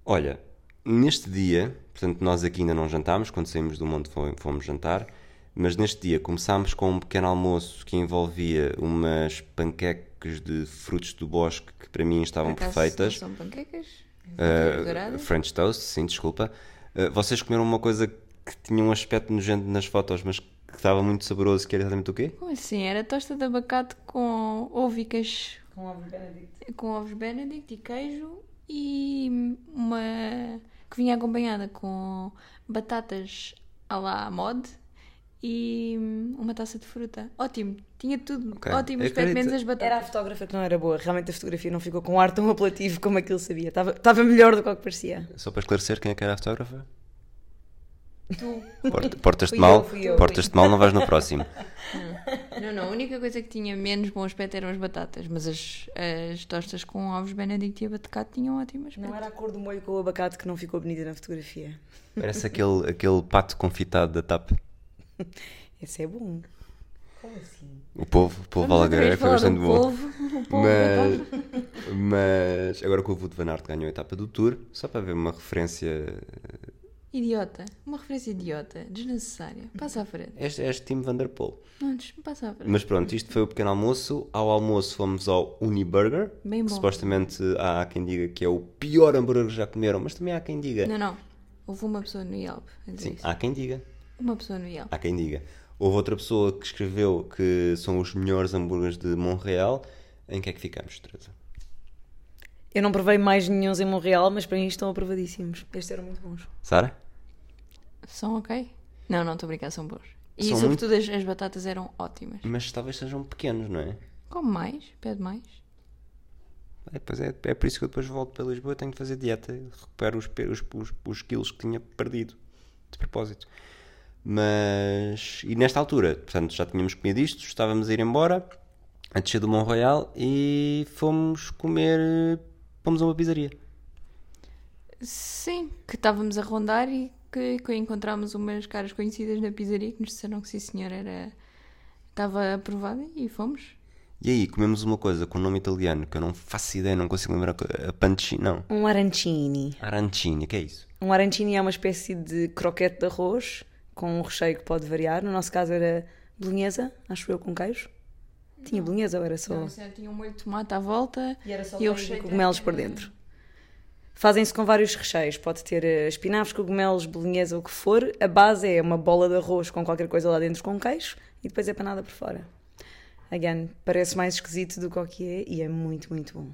Olha, neste dia, portanto, nós aqui ainda não jantámos, quando saímos do monte fo- fomos jantar, mas neste dia começámos com um pequeno almoço que envolvia umas panquecas de frutos do bosque que para mim estavam perfeitas. Não são panquecas? Uh, Douradas? French toast, sim, desculpa. Uh, vocês comeram uma coisa que tinha um aspecto nojento nas fotos, mas que estava muito saboroso, que era exatamente o quê? Como assim? Era tosta de abacate com ovo e queijo, Com ovo Benedict. com ovos Benedict e queijo e uma que vinha acompanhada com batatas à la mod e uma taça de fruta. Ótimo, tinha tudo. Ok. Ótimo, aspecto acredito- menos as Era a batatas. fotógrafa que não era boa. Realmente a fotografia não ficou com um ar tão apelativo como aquilo sabia. Estava, estava melhor do que o que parecia. Só para esclarecer quem é que era a fotógrafa? Tu. Porta- Portas-te mal, portas-te mal, não vais no próximo. [LAUGHS] Não, não, a única coisa que tinha menos bom aspecto eram as batatas, mas as, as tostas com ovos Benedict e abacate tinham ótimo aspecto. Não era a cor do molho com o abacate que não ficou bonita na fotografia. Parece aquele, aquele pato confitado da TAP. [LAUGHS] Esse é bom. Como assim? O povo, o povo Vamos outra alagareiro foi bastante bom. polvo, o polvo da Mas, mas agora que o Wout van Aert ganhou a etapa do Tour, só para ver uma referência. Idiota. Uma referência idiota. Desnecessária. Passa à frente. És, és Tim Van Der Poel. Não, passa à frente. Mas pronto, isto foi o pequeno almoço. Ao almoço fomos ao Uniburger. Bem que bom. supostamente há quem diga que é o pior hambúrguer que já comeram, mas também há quem diga. Não, não. Houve uma pessoa no Yelp Sim, isso. há quem diga. Uma pessoa no Yelp. Há quem diga. Houve outra pessoa que escreveu que são os melhores hambúrgueres de Montreal. Em que é que ficamos, Teresa? Eu não provei mais nenhums em Montreal, mas para mim estão aprovadíssimos. Estes eram muito bons. Sara? São ok? Não, não, estou a brincar, são bons. E São sobretudo as, as batatas eram ótimas. Mas talvez sejam pequenos, não é? Come mais, pede mais. É, pois é, é por isso que eu depois volto para Lisboa tenho de fazer dieta recupero os, os, os, os quilos que tinha perdido de propósito. Mas e nesta altura, portanto, já tínhamos comido isto, estávamos a ir embora, a descer do Mont Royal e fomos comer, fomos a uma pizzaria. Sim, que estávamos a rondar e que, que encontramos umas caras conhecidas na pizzaria que nos disseram que sim senhor era estava aprovada e fomos. E aí comemos uma coisa com nome italiano que eu não faço ideia, não consigo lembrar a pancini, não. Um arancini. Arancini, que é isso? Um arancini é uma espécie de croquete de arroz com um recheio que pode variar. No nosso caso era bolonhesa, acho eu, com queijo. Tinha bolonhesa ou era só... Não, era- tinha um molho de tomate à volta E era só e o recheio cogumelos por dentro. Fazem-se com vários recheios. Pode ter eh, espinafres, cogumelos, bolonhesa, o que for. A base é uma bola de arroz com qualquer coisa lá dentro com queijo e depois é panada por fora. Again, parece mais esquisito do que o que é e é muito, muito bom.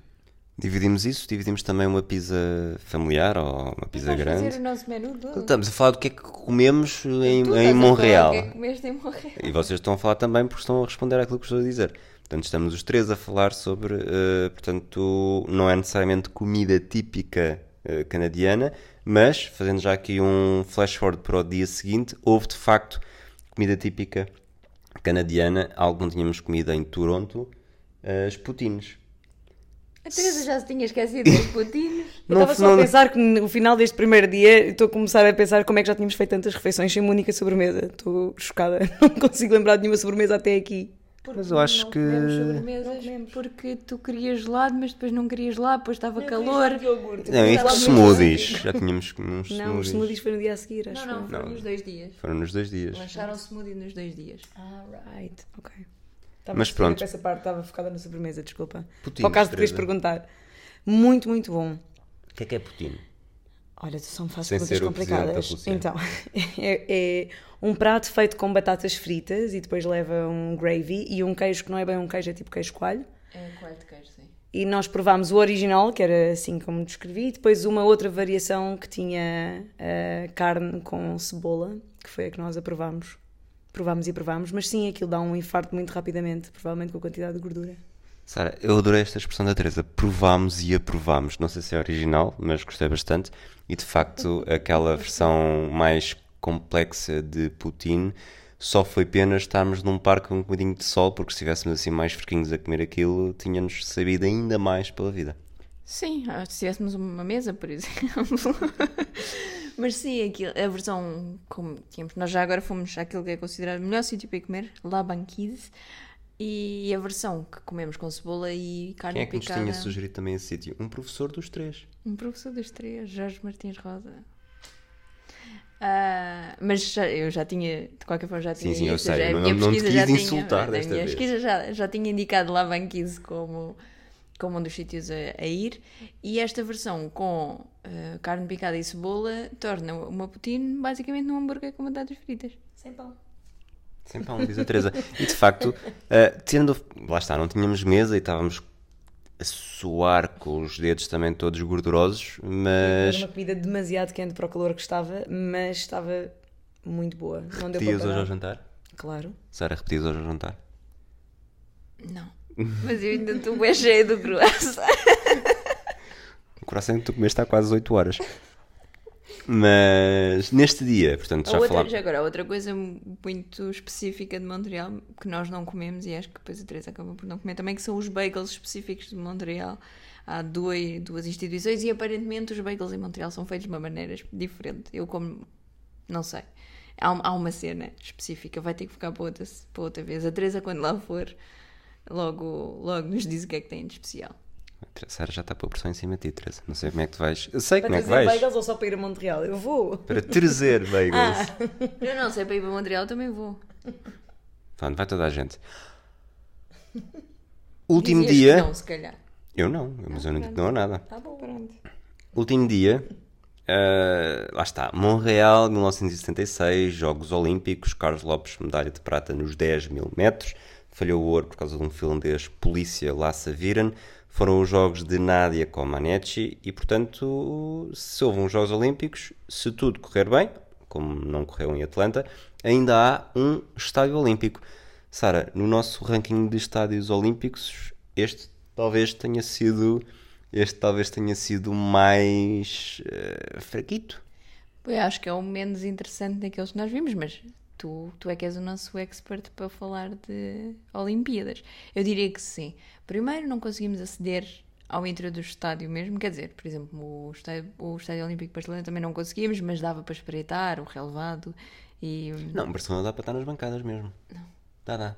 Dividimos isso, dividimos também uma pizza familiar ou uma pizza Vamos grande. fazer o nosso menu todo. Estamos a falar do que é que comemos em, Tu em Montreal. Que é que comeste em Montreal? E vocês estão a falar também porque estão a responder àquilo que estou a dizer. Portanto, estamos os três a falar sobre, eh, portanto, não é necessariamente comida típica eh, canadiana, mas, fazendo já aqui um flash forward para o dia seguinte, houve de facto comida típica canadiana, algo que não tínhamos comida em Toronto, as poutines. A Teresa já se tinha esquecido dos putinhos. [LAUGHS] Eu Não- estava só não- a pensar que no final deste primeiro dia estou a começar a pensar como é que já tínhamos feito tantas refeições sem uma única sobremesa. Estou chocada. [LAUGHS] Não consigo lembrar de nenhuma sobremesa até aqui. Mas eu acho não que- Não porque tu querias gelado, mas depois não querias gelado, depois estava calor. Não, isto Estava muito smoothies. Já tínhamos uns Não, os smoothies. smoothies foi no dia a seguir, acho Não, não, foram nos dois dias. Foram nos dois dias. Lançaram smoothie nos dois dias. Ah, right. Ok. Estava Mas pronto. essa parte, estava focada na sobremesa, desculpa. Poutines, Para o caso de queres Teresa. perguntar. Muito, muito bom. O que é que é poutine? Olha, tu só me fazes da complicadas. Então, [LAUGHS] é, é um prato feito com batatas fritas e depois leva um gravy e um queijo que não é bem um queijo, é tipo queijo coalho. É coalho de queijo, sim. E nós provámos o original, que era assim como descrevi, e depois uma outra variação que tinha eh, carne com cebola, que foi a que nós aprovámos. Provámos e provámos, mas sim, aquilo dá um infarto muito rapidamente, provavelmente com a quantidade de gordura. Sara, eu adorei esta expressão da Teresa. Provámos e aprovámos. Não sei se é original, mas gostei bastante. E de facto, aquela versão mais complexa de Putin só foi pena estarmos num parque com um bocadinho de sol, porque se estivéssemos assim mais fresquinhos a comer aquilo, tínhamos sabido ainda mais pela vida. Sim, ah, se tivéssemos uma mesa, por exemplo. [LAUGHS] Mas sim, aquilo, a versão como tínhamos. Nós já agora fomos àquilo que é considerado o melhor sítio para ir comer, La Banquise. E a versão que comemos com cebola e carne Quem é que nos picada. tinha sugerido também esse sítio? Um professor dos três. Um professor dos três, Jorge Martins Rosa. Ah, mas já- eu já tinha, de qualquer forma, já Sim, tinha sim, eu isto, sei, já- a não- minha não te pesquisa quis já tinha- insultar a desta minha vez. pesquisa já, já tinha indicado La Banquise como, como um dos sítios a, a ir. E esta versão com ah, carne picada e cebola torna uma poutine basicamente num hambúrguer com batatas fritas. Sem pão. Sem pão, diz a Teresa. E de facto, eh, tendo. Lá está, não tínhamos mesa e estávamos a suar com os dedos também todos gordurosos, Era mas. uma comida demasiado quente para o calor que estava, mas estava muito boa. Não deu Repetias para hoje ao jantar? Claro. Sara, repetias hoje ao jantar? Não. Mas eu ainda estou bem cheia do croissant. O coração que tu comeste há quase 8 horas. Mas neste dia, portanto, A já outra, falámos. já agora, outra coisa muito específica de Montreal que nós não comemos e acho que depois a Teresa acaba por não comer também, que são os bagels específicos de Montreal. Há duas, duas instituições e aparentemente os bagels em Montreal são feitos de uma maneira diferente. Eu como, não sei. Há, há uma cena específica, vai ter que ficar para outra, para outra vez. A Teresa, quando lá for, logo, logo nos diz o que é que tem de especial. A Sara já está a pôr pressão em cima de ti, Teresa. Não sei como é que tu vais. Eu sei Para como é que trazer vais. bagels ou só para ir a Montreal? Eu vou. Para trazer bagels. Eu não sei, para ir para Montreal também vou. Pronto, vai toda a gente. [LAUGHS] Último Dizias dia. que Não, se calhar. Eu não, mas eu não digo não a nada. Tá bom, pronto. Último dia, ah, lá está, Montreal, 1976, Jogos Olímpicos, Carlos Lopes, medalha de prata nos 10 mil metros, falhou o ouro por causa de um finlandês, Polícia Lassa Viren, foram os Jogos de Nadia Comaneci e, portanto, se houve uns Jogos Olímpicos, se tudo correr bem, como não correu em Atlanta, ainda há um estádio olímpico. Sara, no nosso ranking de estádios olímpicos, este talvez tenha sido este talvez tenha sido mais eh, fraquito. Eu acho que é o menos interessante daqueles que nós vimos, mas tu, tu é que és o nosso expert para falar de Olimpíadas. Eu diria que sim. Primeiro, não conseguimos aceder ao interior do estádio mesmo, quer dizer, por exemplo, o Estádio, o estádio Olímpico de Barcelona também não conseguimos, mas dava para espreitar o relevado e. Não, Barcelona dá para estar nas bancadas mesmo. Não. Dá, dá.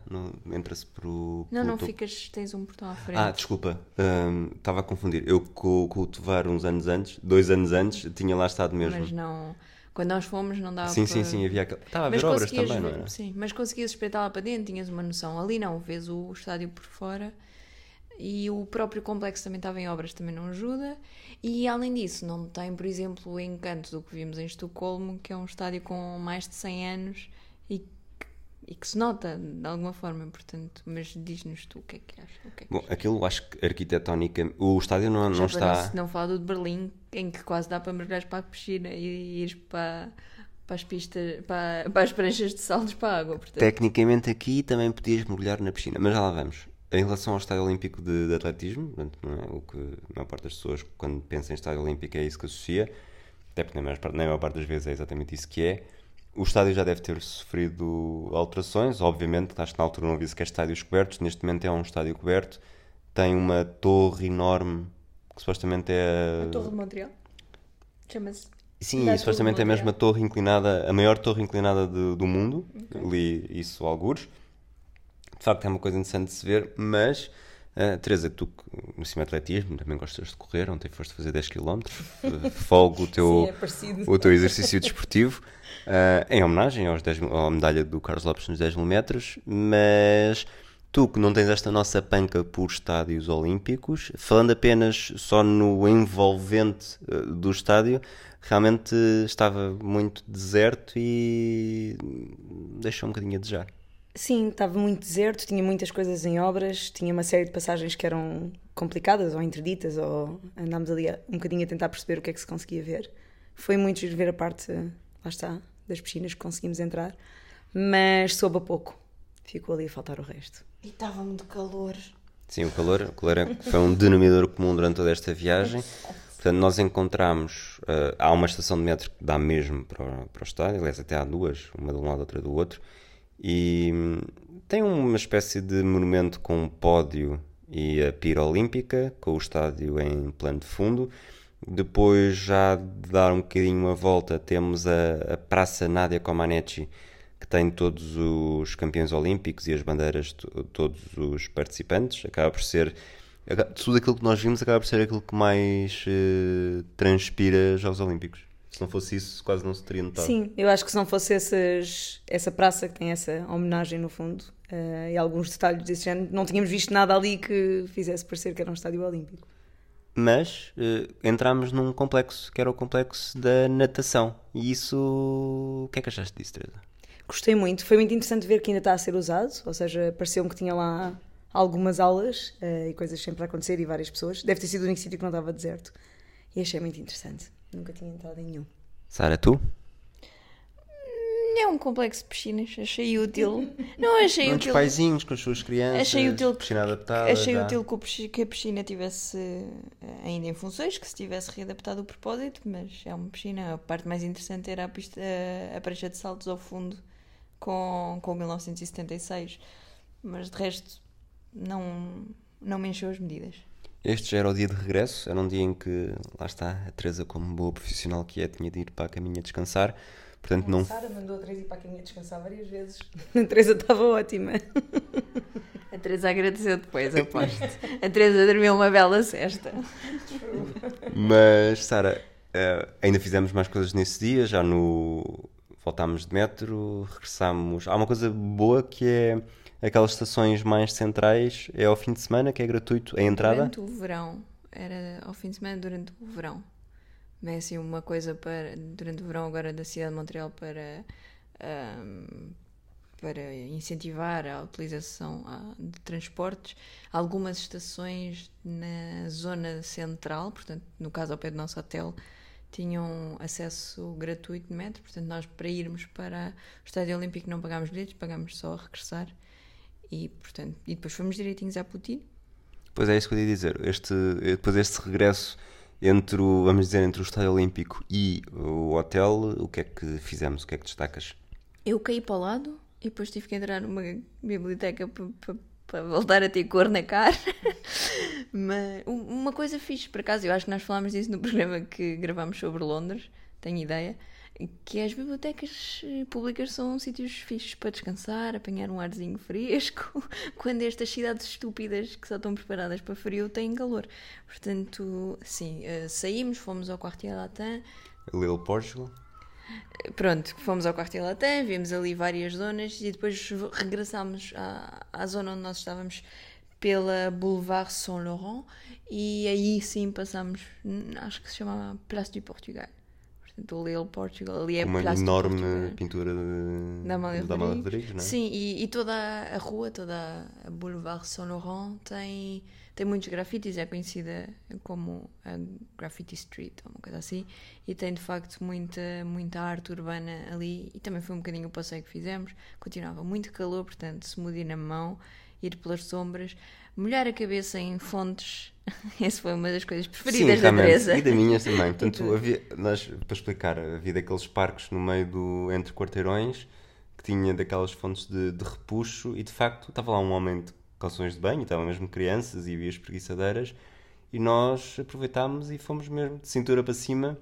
Entra-se pro. Não, pelo não topo. ficas, tens um portão à frente. Ah, desculpa. hum, Estava a confundir. Eu com, com o Tovar uns anos antes, dois anos antes, tinha lá estado mesmo. mas não. Quando nós fomos, não dava sim, para... sim, sim. Havia. Estava a Mas ver obras também, não era? Sim, mas conseguias espreitar lá para dentro, tinhas uma noção. Ali não, vês o estádio por fora e o próprio complexo também estava em obras, também não ajuda. E além disso, não tem, por exemplo, o encanto do que vimos em Estocolmo, que é um estádio com mais de 100 anos e que se nota de alguma forma, portanto, mas diz-nos tu o que é que achas. É Bom, aquilo acho que arquitetónica. O estádio não, não Já está. parece, não falo do de Berlim, em que quase dá para mergulhar para a piscina e ires para, para as pistas, para, para as pranchas de saltos para a água. Portanto, Tecnicamente aqui também podias mergulhar na piscina, mas já lá vamos. Em relação ao Estádio Olímpico de, de Atletismo, portanto, não é o que a maior parte das pessoas, quando pensa em Estádio Olímpico, é isso que associa, até porque na maior, na maior parte das vezes é exatamente isso que é. O estádio já deve ter sofrido alterações, obviamente, acho que na altura não havia sequer estádios cobertos, neste momento é um estádio coberto, tem uma torre enorme, que supostamente é... a Torre de Montreal chama-se. Sim, supostamente é mesmo a torre inclinada, a maior torre inclinada de- do mundo. Li isso algures. De facto é uma coisa interessante de se ver, mas ah, Teresa, tu no cima atletismo também gostas de correr, ontem foste fazer 10 km, eh, [LAUGHS] folgo o teu, Sim, é o teu exercício desportivo, ah, em homenagem aos 10, mil- à medalha do Carlos Lopes nos 10 mil metros, mas tu que não tens esta nossa panca por estádios olímpicos, falando apenas só no envolvente eh, do estádio, realmente estava muito deserto e deixou um bocadinho a desejar. Sim, estava muito deserto, tinha muitas coisas em obras, tinha uma série de passagens que eram complicadas ou interditas, ou andámos ali um bocadinho a tentar perceber o que é que se conseguia ver. Foi muito giro ver a parte, lá está, das piscinas que conseguimos entrar, mas soube a pouco. Ficou ali a faltar o resto. E estava muito calor. Sim, o calor, o calor é- foi um denominador comum durante toda esta viagem. Portanto, nós encontramos. eh, há uma estação de metro que dá mesmo para, o- para o estádio, aliás, até há duas, uma de um lado, outra do outro. E hum, tem uma espécie de monumento com um pódio e a pira olímpica, com o estádio em plano de fundo. Depois, já de dar um bocadinho uma volta, temos a, a Praça Nádia Comaneci, que tem todos os campeões olímpicos e as bandeiras de to- todos os participantes. Acaba por ser. Tudo aquilo que nós vimos acaba por ser aquilo que mais eh, transpira Jogos Olímpicos. Se não fosse isso, quase não se teria notado. Sim, eu acho que se não fosse esses, essa praça que tem essa homenagem no fundo eh, e alguns detalhes desse género, não tínhamos visto nada ali que fizesse parecer que era um estádio olímpico. Mas eh, entramos num complexo, que era o complexo da natação. E isso. O que é que achaste disso, Teresa? Gostei muito, foi muito interessante ver que ainda está a ser usado, ou seja, pareceu-me que tinha lá algumas aulas eh, e coisas sempre a acontecer e várias pessoas. Deve ter sido o único sítio que não estava deserto. E achei muito interessante. Nunca tinha entrado em nenhum. Sara, tu? É um complexo de piscinas, achei útil. Não achei Muitos útil. paizinhos com as suas crianças, Achei útil, piscina adaptada. achei já. útil que, a piscina tivesse eh, ainda em funções, que se tivesse readaptado o propósito, mas é uma piscina. A parte mais interessante era a, pista, a prancha de saltos ao fundo com, com 1976. Mas de resto, não, não me encheu as medidas. Este já era o dia de regresso, era um dia em que, lá está, a Teresa, como boa profissional que é, tinha de ir para a caminha descansar. Portanto, não. Sara mandou a Teresa ir para a caminha descansar várias vezes. [LAUGHS] A Teresa estava ótima. A Teresa agradeceu depois, aposto. A Teresa dormiu uma bela cesta. Mas, Sara, eh, ainda fizemos mais coisas nesse dia, já no. Voltámos de metro, regressámos. Há uma coisa boa que é aquelas estações mais centrais, é ao fim de semana, que é gratuito a entrada. Durante o verão, era ao fim de semana durante o verão. Não é assim uma coisa para durante o verão agora da cidade de Montreal para ahm, para incentivar a utilização ah, de transportes. Algumas estações na zona central, portanto, no caso ao pé do nosso hotel, tinham acesso gratuito de metro, portanto, nós para irmos para o Estádio Olímpico não pagámos bilhetes, pagámos só a regressar. E, portanto, e depois fomos direitinhos à Putin. Pois é isso que eu ia dizer. Este, depois deste regresso entre o, vamos dizer, entre o Estádio Olímpico e o hotel, o que é que fizemos? O que é que destacas? Eu caí para o lado e depois tive que entrar numa biblioteca para voltar a ter cor na cara. [LAUGHS] Mas um- uma coisa fixe, por acaso, eu acho que nós falámos disso no programa que gravámos sobre Londres, tenho ideia, que as bibliotecas eh, públicas são sítios fixes para descansar, apanhar um arzinho fresco, [LAUGHS] quando estas cidades estúpidas que só estão preparadas para frio têm calor. Portanto, sim, eh, saímos, fomos ao Quartier Latin, Little Portugal? Pronto, fomos ao Quartier Latin, vimos ali várias zonas e depois regressámos à, à zona onde nós estávamos pela Boulevard Saint Laurent e aí sim passámos, acho que se chamava Place du Portugal. Do Lille, Portugal. Ali é uma enorme pintura de, da Amália Rodrigues. Rodrigues, não é? Sim, e, e toda a- rua, toda a Boulevard Saint Laurent tem, tem muitos grafites, é conhecida como a Graffiti Street, ou uma coisa assim, e tem de facto muita, muita arte urbana ali, e também foi um bocadinho o passeio que fizemos. Continuava muito calor, portanto, se mudir na mão, ir pelas sombras, molhar a cabeça em fontes, [LAUGHS] essa foi uma das coisas preferidas Sim, da. Teresa. E da minha também. [LAUGHS] Portanto, havia, nós, para explicar, havia daqueles parques no meio do entre quarteirões que tinha daquelas fontes de, de repuxo e de facto estava lá um homem de calções de banho, estavam mesmo crianças e havia espreguiçadeiras e nós aproveitámos e fomos mesmo de cintura para cima,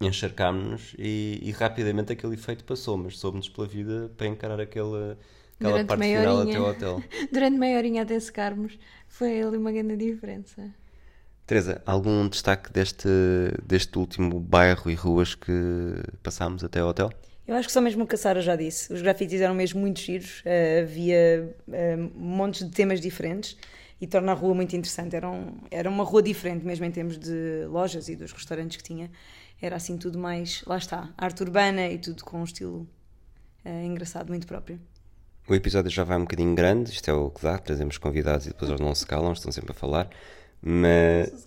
encharcámos-nos e, e rapidamente aquele efeito passou, mas soube-nos pela vida para encarar aquela, aquela Durante parte meia final horinha. até ao hotel. [LAUGHS] Durante meia horinha até secarmos, foi ali uma grande diferença. Teresa, algum destaque deste, deste último bairro e ruas que passámos até ao hotel? Eu acho que só mesmo o que a Sara já disse. Os grafites eram mesmo muito giros, eh, havia eh, montes de temas diferentes e torna a rua muito interessante. Era, um- era uma rua diferente, mesmo em termos de lojas e dos restaurantes que tinha. Era assim tudo mais, lá está, arte urbana e tudo com um estilo eh, engraçado, muito próprio. O episódio já vai um bocadinho grande, isto é o que dá, trazemos convidados e depois eles não se calam, estão sempre a falar, mas,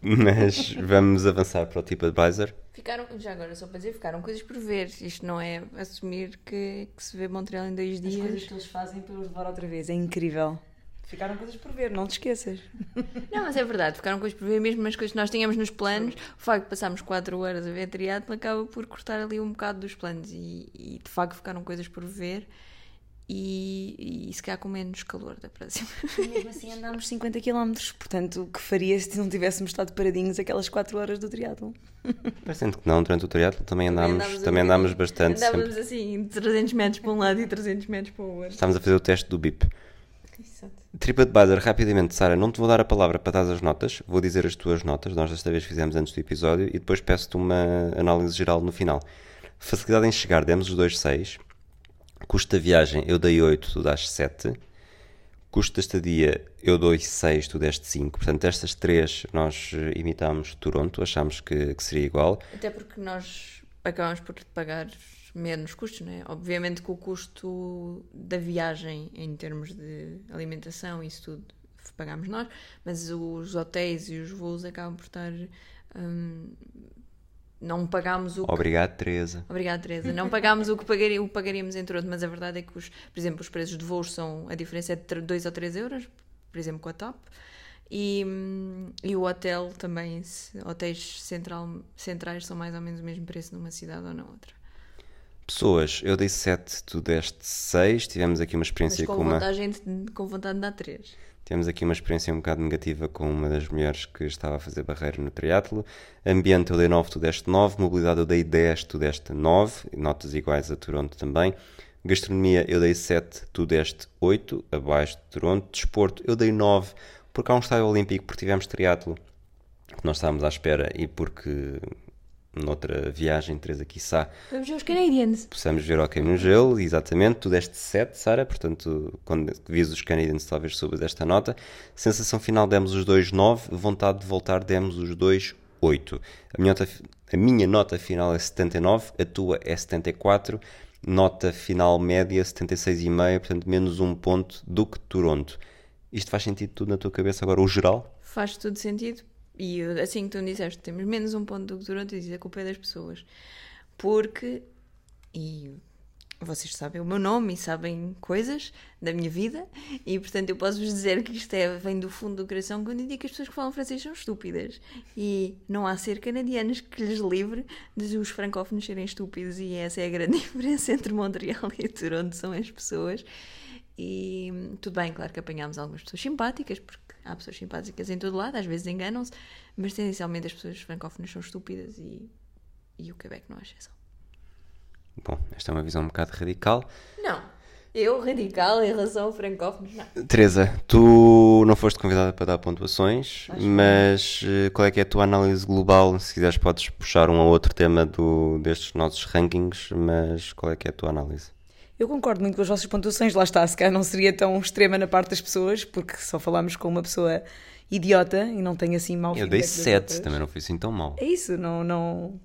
mas vamos avançar para o TripAdvisor. Ficaram, já agora, só para dizer, ficaram coisas por ver. Isto não é assumir que, que se vê Montreal em dois As dias. coisas que eles fazem para os levar outra vez, é incrível. Ficaram coisas por ver, não te esqueças. [LAUGHS] Não, mas é verdade, ficaram coisas por ver, mesmo as coisas que nós tínhamos nos planos. O facto de passarmos 4 horas a ver triatlo acaba por cortar ali um bocado dos planos. E, e, de facto ficaram coisas por ver. E, e se calhar com menos calor da próxima. [LAUGHS] E mesmo assim andámos 50 km, portanto, o que faria se não tivéssemos estado paradinhos aquelas 4 horas do triatlo? Parecendo que não, durante o triatlo também andámos, andámos um também andámos bastante, Andávamos sempre. assim, 300 metros para um lado e 300 metros para o outro. estávamos a fazer o teste do BIP. Exato. TripAdvisor, rapidamente, Sara, não te vou dar a palavra para dar as notas, vou dizer as tuas notas, nós desta vez fizemos antes do episódio, e depois peço-te uma análise geral no final. Facilidade em chegar, demos os dois 6. Custo da viagem, eu dei 8, tu dás 7. Custo da estadia, eu dou 6, tu deste 5. Portanto, destas três nós imitámos Toronto, achámos que, que seria igual. Até porque nós acabamos por pagar menos custos, não é? Obviamente que o custo da viagem em termos de alimentação, isso tudo pagámos nós, mas os hotéis e os voos acabam por estar. hum, não pagámos o que Obrigado, Teresa. Obrigada, Teresa. Não pagámos o que, pagaria, o que pagaríamos em Toronto, mas a verdade é que, os, por exemplo, os preços de voos são. A diferença é de 2 ou 3 euros, por exemplo, com a TAP. E, e o hotel também, hotéis central, centrais são mais ou menos o mesmo preço numa cidade ou na outra. Pessoas, eu dei 7, tu deste 6. Tivemos aqui uma Mas experiência com com uma. vontade, com vontade de dar 3. Tivemos aqui uma experiência um bocado negativa com uma das mulheres que estava a fazer barreira no triatlo. Ambiente eu dei 9, tu deste 9. Mobilidade eu dei 10, tu deste 9. Notas iguais a Toronto também. Gastronomia eu dei 7, tu deste 8, abaixo de Toronto. Desporto eu dei 9, porque há um estádio olímpico, porque tivemos triatlo, que nós estávamos à espera e porque noutra viagem, Teresa quiçá, Vamos ver os Canadians. possamos ver ok no gelo, exatamente. Tu deste 7, Sara, portanto, quando vis os Canadians, talvez subas esta nota. Sensação final, demos os dois 9. Vontade de voltar, demos os dois 8. A minha nota, a minha nota final é 79, a tua é 74. Nota final média 76,5, portanto, menos um ponto do que Toronto. Isto faz sentido tudo na tua cabeça agora, o geral? Faz todo sentido. E assim que tu me disseste, temos menos um ponto do que Toronto, eu disse a culpa é das pessoas. Porque, e vocês sabem o meu nome e sabem coisas da minha vida, e portanto eu posso-vos dizer que isto é, vem do fundo do coração quando eu digo que as pessoas que falam francês são estúpidas. E não há ser canadianos que lhes livre de os francófonos serem estúpidos, e essa é a grande [LAUGHS] diferença entre Montreal e Toronto, são as pessoas. E tudo bem, claro que apanhámos algumas pessoas simpáticas, porque há pessoas simpáticas em todo lado, às vezes enganam-se, mas tendencialmente as pessoas francófonas são estúpidas e, e o Quebec não é exceção. Bom, esta é uma visão um bocado radical. Não, eu radical em relação ao francófonos, não. Teresa, tu não foste convidada para dar pontuações, mas eh, qual é que é a tua análise global? Se quiseres podes puxar um ou outro tema do, destes nossos rankings, mas qual é que é a tua análise? Eu concordo muito com as vossas pontuações, lá está, se calhar não seria tão extrema na parte das pessoas, porque só falámos com uma pessoa idiota e não tem assim mau Eu dei feedback das 7, outras. também não foi assim tão mal. É isso, não, não,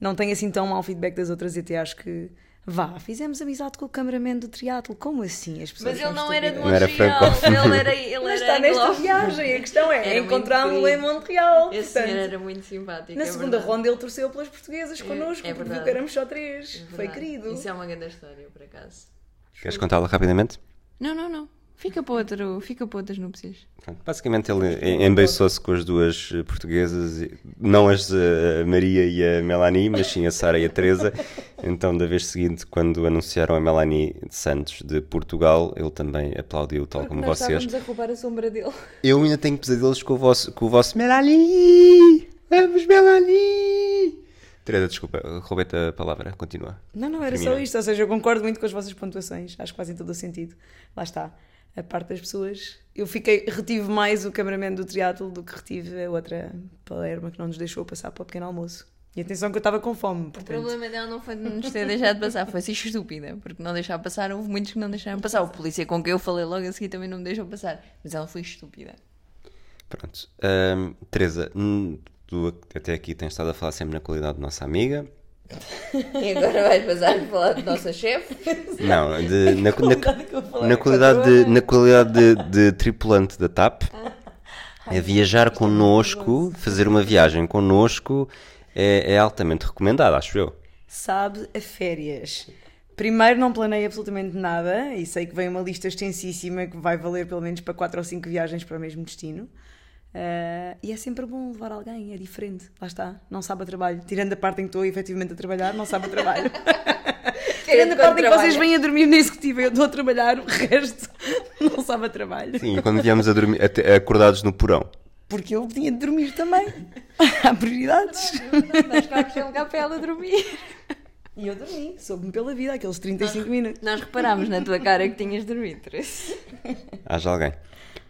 não tenho assim tão mau feedback das outras e até acho que. Vá, fizemos amizade com o cameraman do triatlo. Como assim? As pessoas Mas ele não era de Montreal, ele era, ele Mas era está nesta viagem, a questão é encontrá-lo em. Montreal. Esse portanto, era muito simpático. na é segunda verdade. ronda ele torceu pelas portuguesas É- connosco, é porque viu verdade. que éramos só três. É Foi querido. Isso é uma grande história, por acaso. Queres contá-la rapidamente? Não, não, não. Fica para, outro, fica para outras núpcias. Basicamente ele em- embeiçou-se com as duas eh, portuguesas, não as eh, a Maria e a Melanie, mas sim a Sara e a Teresa. Então, da vez seguinte, quando anunciaram a Melanie de Santos de Portugal, ele também aplaudiu, tal como nós vocês. estávamos a roubar a sombra dele. Eu ainda tenho pesadelos com o vosso, com o vosso Melanie! Vamos, Melanie! Teresa, desculpa, roubei-te a palavra, continua. Não, não, era só Termina. isto. Ou seja, eu concordo muito com as vossas pontuações. Acho que fazem todo o sentido. Lá está. A parte das pessoas. Eu fiquei, retive mais o cameraman do triatlo do que retive a outra palerma que não nos deixou passar para o pequeno almoço. E atenção que eu estava com fome, O portanto. problema dela não foi de nos ter deixado passar, foi ser estúpida, porque não deixava passar, houve muitos que não deixaram passar. O polícia com quem eu falei logo a seguir também não me deixou passar, mas ela foi estúpida. Pronto. Ahm, Teresa, tu até aqui tens estado a falar sempre na qualidade de nossa amiga. E agora vais passar a falar de nossa chefe? Não, de- [LAUGHS] na, na, na qualidade, de, na qualidade de, de tripulante da TAP, a viajar connosco, fazer uma viagem connosco é, é altamente recomendado, acho eu. Sabe a férias. Primeiro, não planei absolutamente nada e sei que vem uma lista extensíssima que vai valer pelo menos para 4 ou 5 viagens para o mesmo destino. Ah, e é sempre bom levar alguém, é diferente. Lá está, não sabe a trabalho. Tirando a parte em que estou efetivamente a trabalhar, não sabe a trabalho. [LAUGHS] [LAUGHS] Tirando a parte em que vocês vêm a dormir na executiva eu estou a trabalhar, o resto [LAUGHS] não sabe a trabalho. Sim, e quando viemos a dormir, acordados no porão. Porque eu tinha de dormir também. Há prioridades. Nós ficámos sem lugar para ela dormir. E eu dormi, soube-me pela vida, aqueles 35 minutos. Nós reparámos na tua cara que tinhas dormido, Teresa. Haja alguém.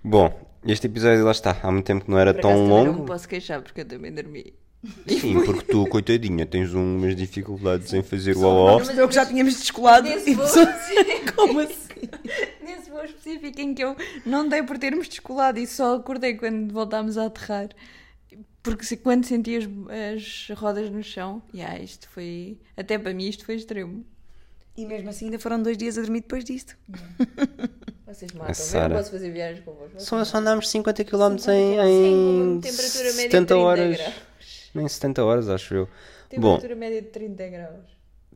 Bom, este episódio lá está. Há muito tempo que não era Por acaso tão também não longo. me posso queixar porque eu também dormi. Sim, porque tu, coitadinha, tens umas dificuldades em fazer o ó Mas- Percebeu que já tínhamos descolado Nesse e voo- pessoas... [LAUGHS] Como assim? [LAUGHS] Nesse voo específico em que eu não dei por termos descolado e só acordei quando voltámos a aterrar. Porque se, quando senti as, as rodas no chão, yeah, isto foi. Até para mim isto foi extremo. E mesmo assim ainda foram dois dias a dormir depois disto. [LAUGHS] Vocês A matam, eu Sara. não posso fazer viagens convosco. Só, só andámos 50 km em, em temperatura média de 70 30 horas. graus. Nem 70 horas, acho eu. Bom, Temperatura média de 30 graus.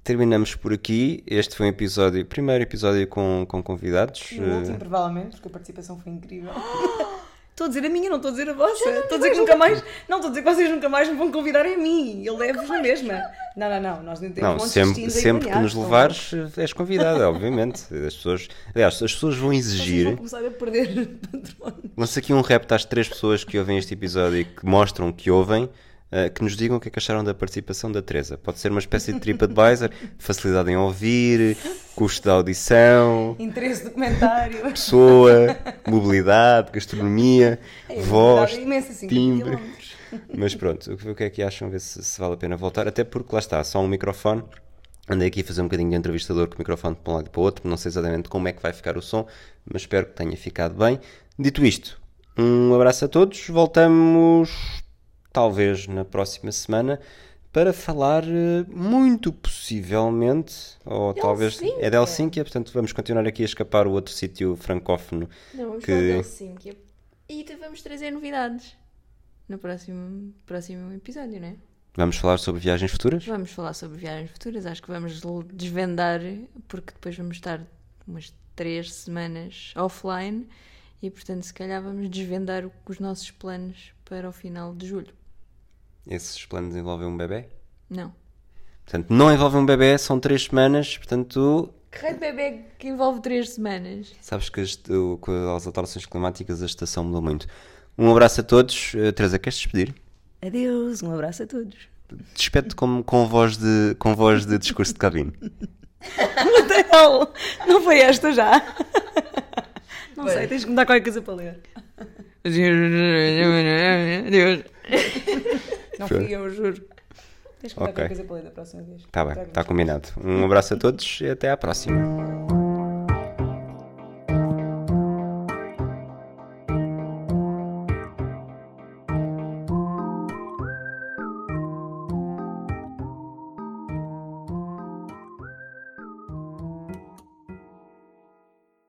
terminamos por aqui. Este foi um episódio, primeiro episódio com, com convidados. E o último, Eh, provavelmente, porque a participação foi incrível. [GASPS] [LAUGHS] Estou a dizer a minha, não estou a dizer a vossa. Estou a dizer que nunca mais. Não, estou a dizer que vocês nunca mais me vão convidar a mim. Eu levo-vos na mesma. Não, não, não. Nós não temos Não, sempre, sempre que nos levares, és convidada, obviamente. As pessoas, aliás, as pessoas vão Vocês vão exigir. começar a perder [LAUGHS] patrões. Lança aqui um repto às três pessoas que ouvem este episódio e que mostram que ouvem, eh, que nos digam o que é que acharam da participação da Teresa. Pode ser uma espécie de TripAdvisor, [LAUGHS] facilidade em ouvir, custo de audição, Interesse documentário. pessoa, mobilidade, gastronomia, É, voz, 50 timbre. Mas pronto, o que- o que é que acham? Ver se, se vale a pena voltar. Até porque lá está, só um microfone. Andei aqui a fazer um bocadinho de entrevistador com o microfone para um lado e para o outro. Não sei exatamente como é que vai ficar o som, mas espero que tenha ficado bem. Dito isto, um abraço a todos. Voltamos talvez na próxima semana para falar eh, muito possivelmente, ou talvez é de Helsínquia, portanto vamos continuar aqui a escapar o outro sítio francófono. Não, vamos Que- falar de Helsínquia. E vamos trazer novidades no próximo, próximo episódio, não é? Vamos falar sobre viagens futuras? Vamos falar sobre viagens futuras, acho que vamos desvendar, porque depois vamos estar umas três semanas offline e, portanto, se calhar vamos desvendar os nossos planos para o final de julho. Esses planos envolvem um bebê? Não. Portanto, não envolve um bebê, são três semanas, portanto, Que raio de bebê que envolve três semanas? sabes que este- com as alterações climáticas a estação mudou muito. Um abraço a todos. Eh, Teresa, queres despedir? Adeus, um abraço a todos. Despede-te com, com, voz de, com voz de discurso de cabine. [LAUGHS] Não, não foi esta já. Não sei, tens que me dar qualquer coisa para ler. Adeus. Não fui eu, juro. Tens que me dar Ok. qualquer coisa para ler da próxima vez. Está bem, está combinado. Um abraço a todos e até à próxima.